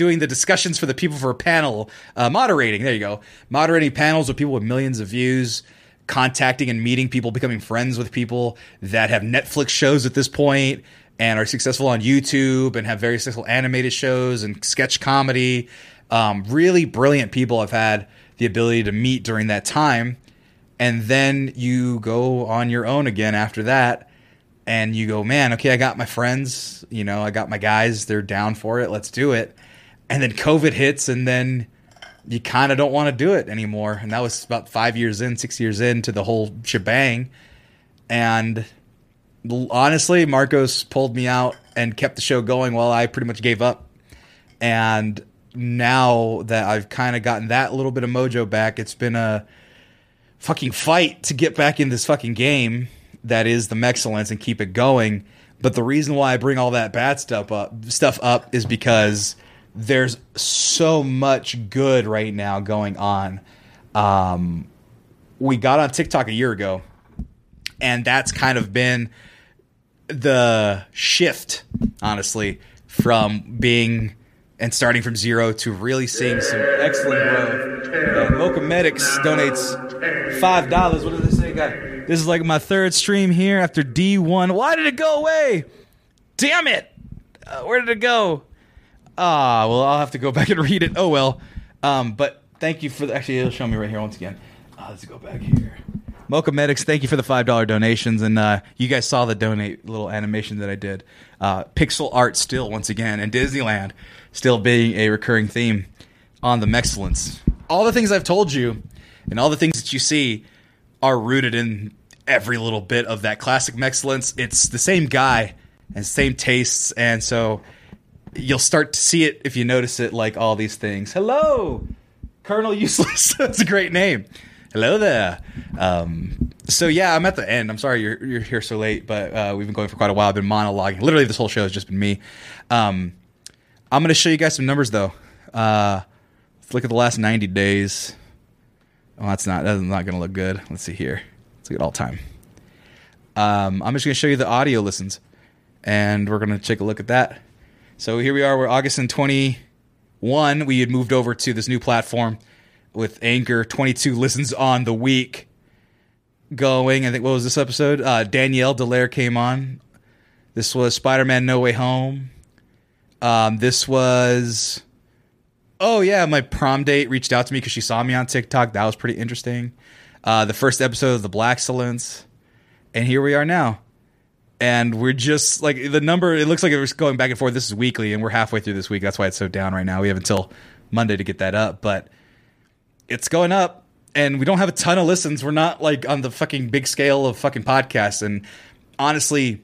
doing the discussions for the people for a panel, uh, moderating. There you go, moderating panels with people with millions of views, contacting and meeting people, becoming friends with people that have Netflix shows at this point and are successful on YouTube and have very successful animated shows and sketch comedy. Um, really brilliant people I've had the ability to meet during that time. And then you go on your own again after that and you go, man, okay, I got my friends, you know, I got my guys, they're down for it, let's do it. And then COVID hits, and then you kind of don't want to do it anymore. And that was about five years in, six years into the whole shebang. And honestly, Marcos pulled me out and kept the show going while I pretty much gave up. And now that I've kind of gotten that little bit of mojo back, it's been a fucking fight to get back in this fucking game that is the Mexcellence and keep it going. But the reason why I bring all that bad stuff up stuff up is because there's so much good right now going on. Um, we got on TikTok a year ago, and that's kind of been the shift, honestly, from being and starting from zero to really seeing some excellent growth. And Medics donates five dollars. What does this say, guy? This is like my third stream here after D1. Why did it go away? Damn it! Uh, where did it go? Ah, well, I'll have to go back and read it. Oh well. Um, but thank you for the, actually. It'll show me right here once again. Uh, let's go back here. Mocha Medics, thank you for the five dollar donations, and uh, you guys saw the donate little animation that I did. Uh, pixel art still once again, and Disneyland still being a recurring theme on the excellence. All the things I've told you, and all the things that you see, are rooted in every little bit of that classic excellence. It's the same guy and same tastes, and so you'll start to see it if you notice it. Like all these things. Hello, Colonel Useless. That's a great name. Hello there. Um, so yeah, I'm at the end. I'm sorry you're you're here so late, but uh, we've been going for quite a while. I've been monologuing. Literally, this whole show has just been me. Um, I'm going to show you guys some numbers though. Uh, let's look at the last 90 days. Oh, that's not that's not going to look good. Let's see here. Let's look at all time. Um, I'm just going to show you the audio listens, and we're going to take a look at that. So here we are. We're August in 21. We had moved over to this new platform with Anchor. 22 listens on the week going. I think what was this episode? Uh, Danielle Delaire came on. This was Spider Man No Way Home. Um, this was. Oh yeah, my prom date reached out to me because she saw me on TikTok. That was pretty interesting. Uh, the first episode of the Black Excellence, and here we are now. And we're just like the number. It looks like it was going back and forth. This is weekly, and we're halfway through this week. That's why it's so down right now. We have until Monday to get that up, but it's going up and we don't have a ton of listens. We're not like on the fucking big scale of fucking podcasts. And honestly,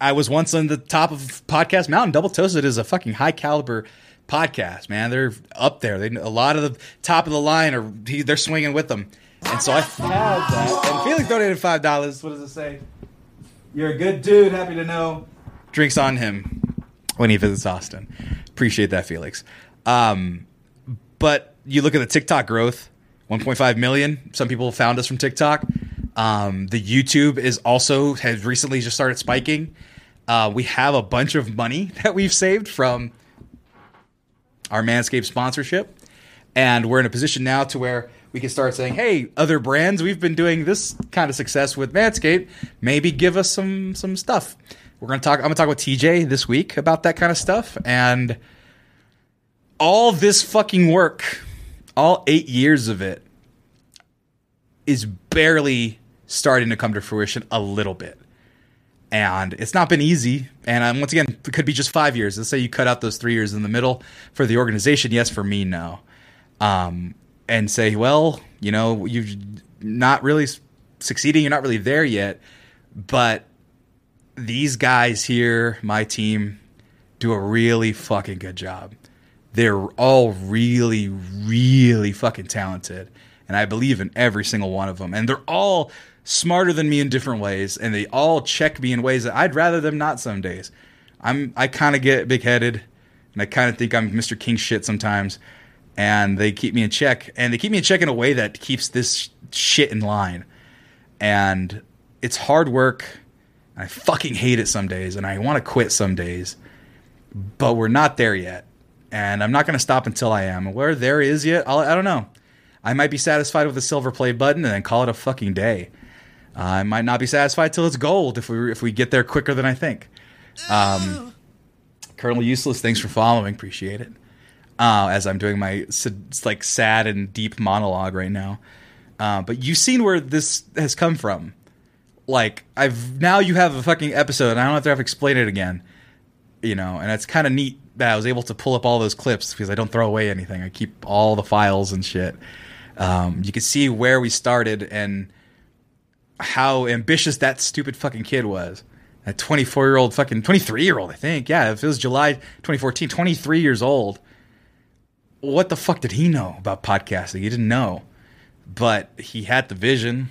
I was once on the top of podcast mountain. Double Toasted is a fucking high caliber podcast, man. They're up there. They a lot of the top of the line are they're swinging with them. And so I had that. And Felix donated five dollars. What does it say? You're a good dude. Happy to know. Drinks on him when he visits Austin. Appreciate that, Felix. Um, but you look at the TikTok growth, 1.5 million. Some people found us from TikTok. Um, the YouTube is also has recently just started spiking. Uh, we have a bunch of money that we've saved from our Manscaped sponsorship, and we're in a position now to where we can start saying, "Hey, other brands, we've been doing this kind of success with Manscaped. Maybe give us some some stuff." We're gonna talk. I'm gonna talk with TJ this week about that kind of stuff, and all this fucking work, all eight years of it, is barely starting to come to fruition a little bit. And it's not been easy. And um, once again, it could be just five years. Let's say you cut out those three years in the middle for the organization. Yes, for me, no. Um, and say, well, you know, you've not really succeeding. You're not really there yet. But these guys here, my team, do a really fucking good job. They're all really, really fucking talented. And I believe in every single one of them. And they're all smarter than me in different ways. And they all check me in ways that I'd rather them not some days. I'm I kind of get big headed and I kind of think I'm Mr. King shit sometimes. And they keep me in check. And they keep me in check in a way that keeps this shit in line. And it's hard work. I fucking hate it some days. And I want to quit some days. But we're not there yet and I'm not going to stop until I am. Where there is yet, I'll, I don't know. I might be satisfied with a silver play button and then call it a fucking day. Uh, I might not be satisfied till it's gold if we if we get there quicker than I think. Um, Colonel Useless, thanks for following. Appreciate it. Uh, as I'm doing my like sad and deep monologue right now. Uh, but you've seen where this has come from. Like I've now you have a fucking episode. And I don't have to have to explain it again. You know, and it's kind of neat that I was able to pull up all those clips because I don't throw away anything. I keep all the files and shit. Um, you can see where we started and how ambitious that stupid fucking kid was. That 24 year old fucking 23 year old, I think. Yeah, if it was July 2014, 23 years old. What the fuck did he know about podcasting? He didn't know. But he had the vision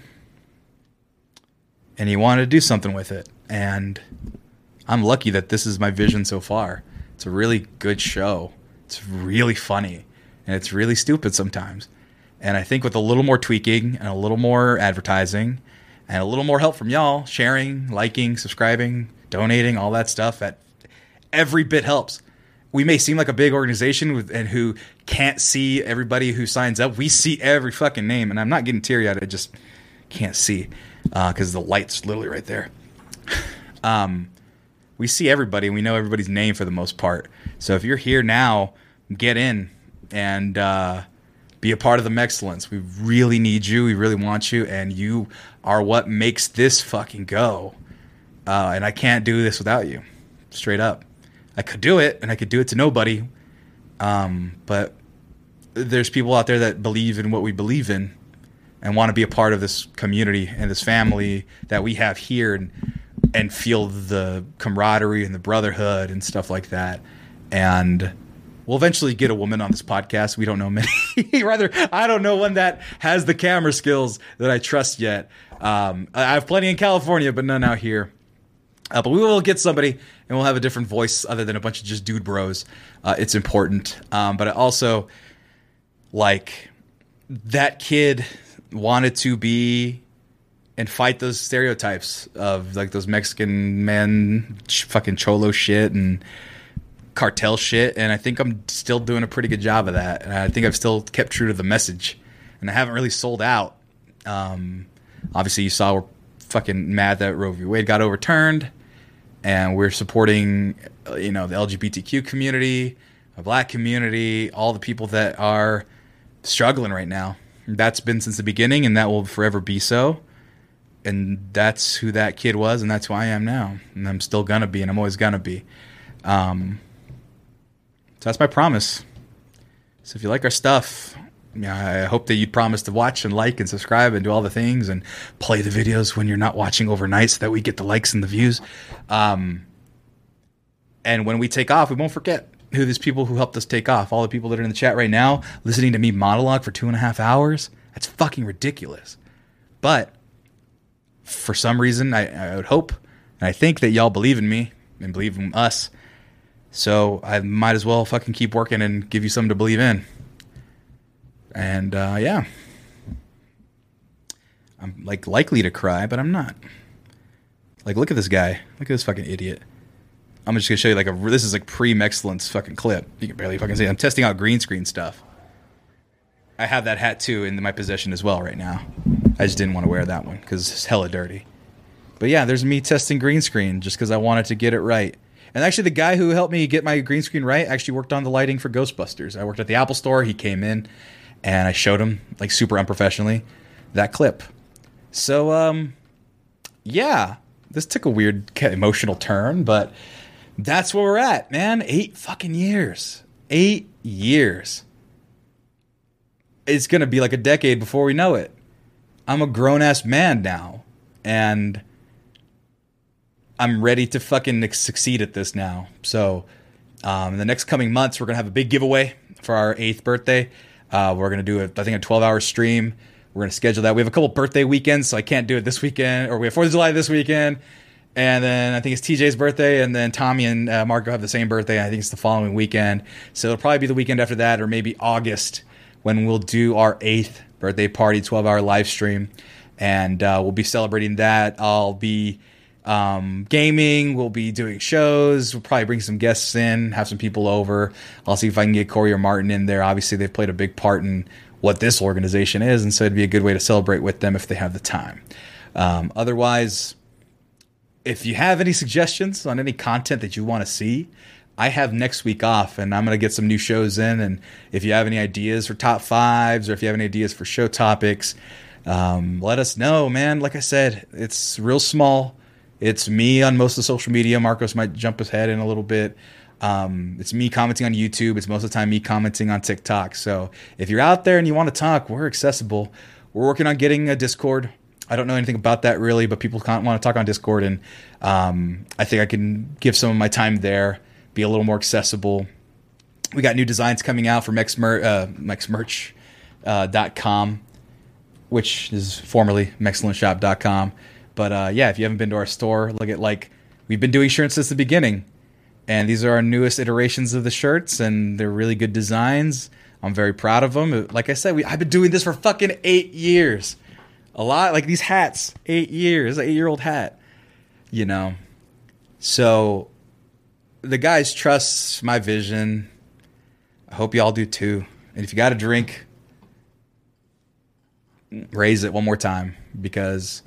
and he wanted to do something with it. And I'm lucky that this is my vision so far. It's a really good show. It's really funny and it's really stupid sometimes. And I think with a little more tweaking and a little more advertising and a little more help from y'all, sharing, liking, subscribing, donating, all that stuff, that every bit helps. We may seem like a big organization with, and who can't see everybody who signs up. We see every fucking name, and I'm not getting teary eyed. I just can't see because the light's literally right there. um, we see everybody and we know everybody's name for the most part. So if you're here now, get in and uh, be a part of the Mexcellence. We really need you. We really want you, and you are what makes this fucking go. Uh, and I can't do this without you, straight up. I could do it, and I could do it to nobody. Um, but there's people out there that believe in what we believe in, and want to be a part of this community and this family that we have here, and and feel the camaraderie and the brotherhood and stuff like that. And We'll eventually get a woman on this podcast. We don't know many. Rather, I don't know one that has the camera skills that I trust yet. Um, I I have plenty in California, but none out here. Uh, but we will get somebody, and we'll have a different voice other than a bunch of just dude bros. Uh, it's important. Um, but I also like that kid wanted to be and fight those stereotypes of like those Mexican men, ch- fucking cholo shit and cartel shit. And I think I'm still doing a pretty good job of that. And I think I've still kept true to the message, and I haven't really sold out. Um, obviously, you saw we're fucking mad that Roe v. Wade got overturned, and we're supporting, you know, the LGBTQ community, the Black community, all the people that are struggling right now. That's been since the beginning, and that will forever be so. And that's who that kid was, and that's who I am now, and I'm still gonna be, and I'm always gonna be. Um, so that's my promise. So if you like our stuff, I hope that you'd promise to watch and like and subscribe and do all the things and play the videos when you're not watching overnight so that we get the likes and the views. Um, and when we take off, we won't forget who these people who helped us take off. All the people that are in the chat right now, listening to me monologue for two and a half hours. That's fucking ridiculous. But for some reason, I, I would hope and I think that y'all believe in me and believe in us. So I might as well fucking keep working and give you something to believe in. And uh, yeah, I'm like likely to cry, but I'm not. Like, look at this guy. Look at this fucking idiot. I'm just gonna show you like a. This is like pre excellence fucking clip. You can barely fucking see. it. I'm testing out green screen stuff. I have that hat too in my possession as well right now. I just didn't want to wear that one because it's hella dirty. But yeah, there's me testing green screen just because I wanted to get it right. And actually, the guy who helped me get my green screen right actually worked on the lighting for Ghostbusters. I worked at the Apple Store. He came in, and I showed him like super unprofessionally that clip. So um, yeah, this took a weird emotional turn, but that's where we're at, man. Eight fucking years. Eight years. It's gonna be like a decade before we know it. I'm a grown ass man now, and I'm ready to fucking succeed at this now. So, um, in the next coming months, we're gonna have a big giveaway for our eighth birthday. Uh, we're gonna do a, I think a 12 hour stream. We're gonna schedule that. We have a couple birthday weekends, so I can't do it this weekend, or we have Fourth of July this weekend, and then I think it's TJ's birthday, and then Tommy and uh, Marco have the same birthday. I think it's the following weekend, so it'll probably be the weekend after that, or maybe August when we'll do our eighth birthday party, 12 hour live stream, and uh, we'll be celebrating that. I'll be um, gaming. We'll be doing shows. We'll probably bring some guests in, have some people over. I'll see if I can get Korey or Martin in there. Obviously, they've played a big part in what this organization is, and so it'd be a good way to celebrate with them if they have the time. Um, otherwise, if you have any suggestions on any content that you want to see, I have next week off and I'm going to get some new shows in. And if you have any ideas for top fives or if you have any ideas for show topics, um, let us know, man. Like I said, it's real small. It's me on most of the social media. Marcos might jump his head in a little bit. Um, it's me commenting on YouTube. It's most of the time me commenting on TikTok. So if you're out there and you want to talk, we're accessible. We're working on getting a Discord. I don't know anything about that really, but people want to talk on Discord, and um, I think I can give some of my time there, be a little more accessible. We got new designs coming out for Mexmer, uh, Mexmerch uh, which is formerly MexcellentShop.com. But uh, yeah, if you haven't been to our store, look at like we've been doing shirts since the beginning, and these are our newest iterations of the shirts, and they're really good designs. I'm very proud of them. Like I said, we, I've been doing this for fucking eight years. A lot like these hats eight years eight year old hat you know? So the guys trust my vision. I hope y'all do too. And if you got a drink raise it one more time because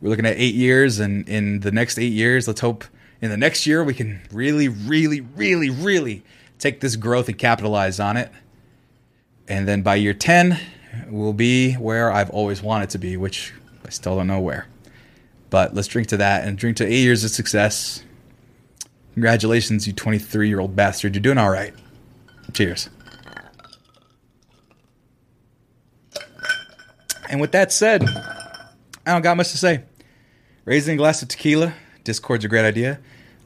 we're looking at eight years and in the next eight years let's hope in the next year we can really really really really take this growth and capitalize on it and then by year 10 we'll be where I've always wanted to be, which I still don't know where. But let's drink to that and drink to eight years of success. Congratulations, you 23 year old bastard. You're doing all right. Cheers. And with that said, I don't got much to say. Raising a glass of tequila. Discord's a great idea.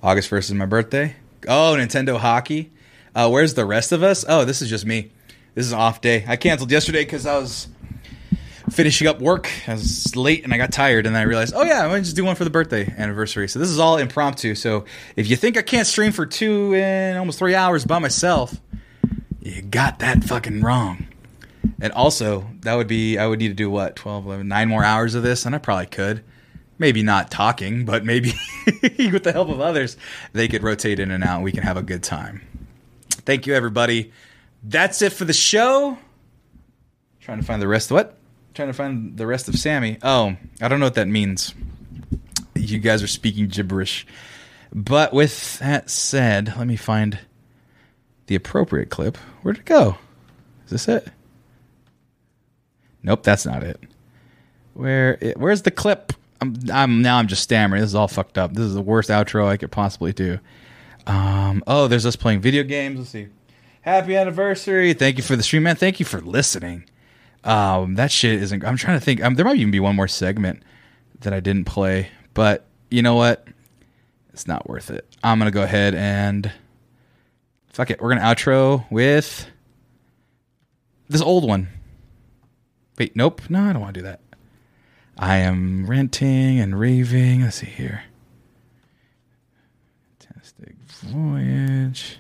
August 1st is my birthday. Oh, Nintendo hockey. Uh, where's the rest of us? Oh, this is just me. This is an off day. I canceled yesterday because I was finishing up work. I was late and I got tired, and then I realized, oh yeah, I'm gonna just do one for the birthday anniversary. So this is all impromptu. So if you think I can't stream for two and almost three hours by myself, you got that fucking wrong. And also, that would be I would need to do what 12, 11, 9 more hours of this, and I probably could. Maybe not talking, but maybe with the help of others, they could rotate in and out. and We can have a good time. Thank you, everybody. That's it for the show. Trying to find the rest of what? Trying to find the rest of Sammy. Oh, I don't know what that means. You guys are speaking gibberish. But with that said, let me find the appropriate clip. Where'd it go? Is this it? Nope, that's not it. Where? It, where's the clip? I'm, I'm now. I'm just stammering. This is all fucked up. This is the worst outro I could possibly do. Um. Oh, there's us playing video games. Let's see. Happy anniversary! Thank you for the stream, man. Thank you for listening. Um, that shit isn't. I'm trying to think. Um, there might even be one more segment that I didn't play, but you know what? It's not worth it. I'm gonna go ahead and fuck it. We're gonna outro with this old one. Wait, nope. No, I don't want to do that. I am ranting and raving. Let's see here. Fantastic voyage.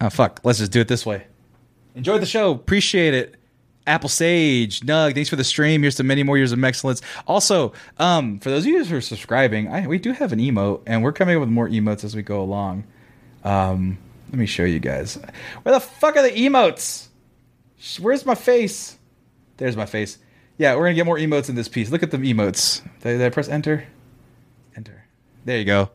Oh fuck! Let's just do it this way. Enjoy the show. Appreciate it. Apple Sage, Nug, thanks for the stream. Here's to many more years of excellence. Also, um, for those of you who are subscribing, I, we do have an emote, and we're coming up with more emotes as we go along. Um, let me show you guys. Where the fuck are the emotes? Where's my face? There's my face. Yeah, we're gonna get more emotes in this piece. Look at the emotes. Did, did I press enter? Enter. There you go.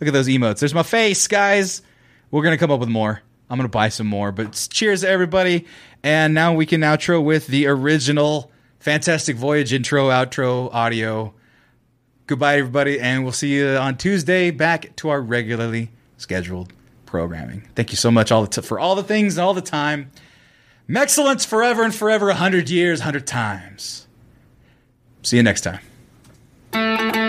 Look at those emotes. There's my face, guys. We're gonna come up with more. I'm gonna buy some more. But cheers everybody. And now we can outro with the original Fantastic Voyage intro, outro audio. Goodbye, everybody, and we'll see you on Tuesday back to our regularly scheduled programming. Thank you so much all t- for all the things and all the time. Excellence forever and forever, 100 years, 100 times. See you next time.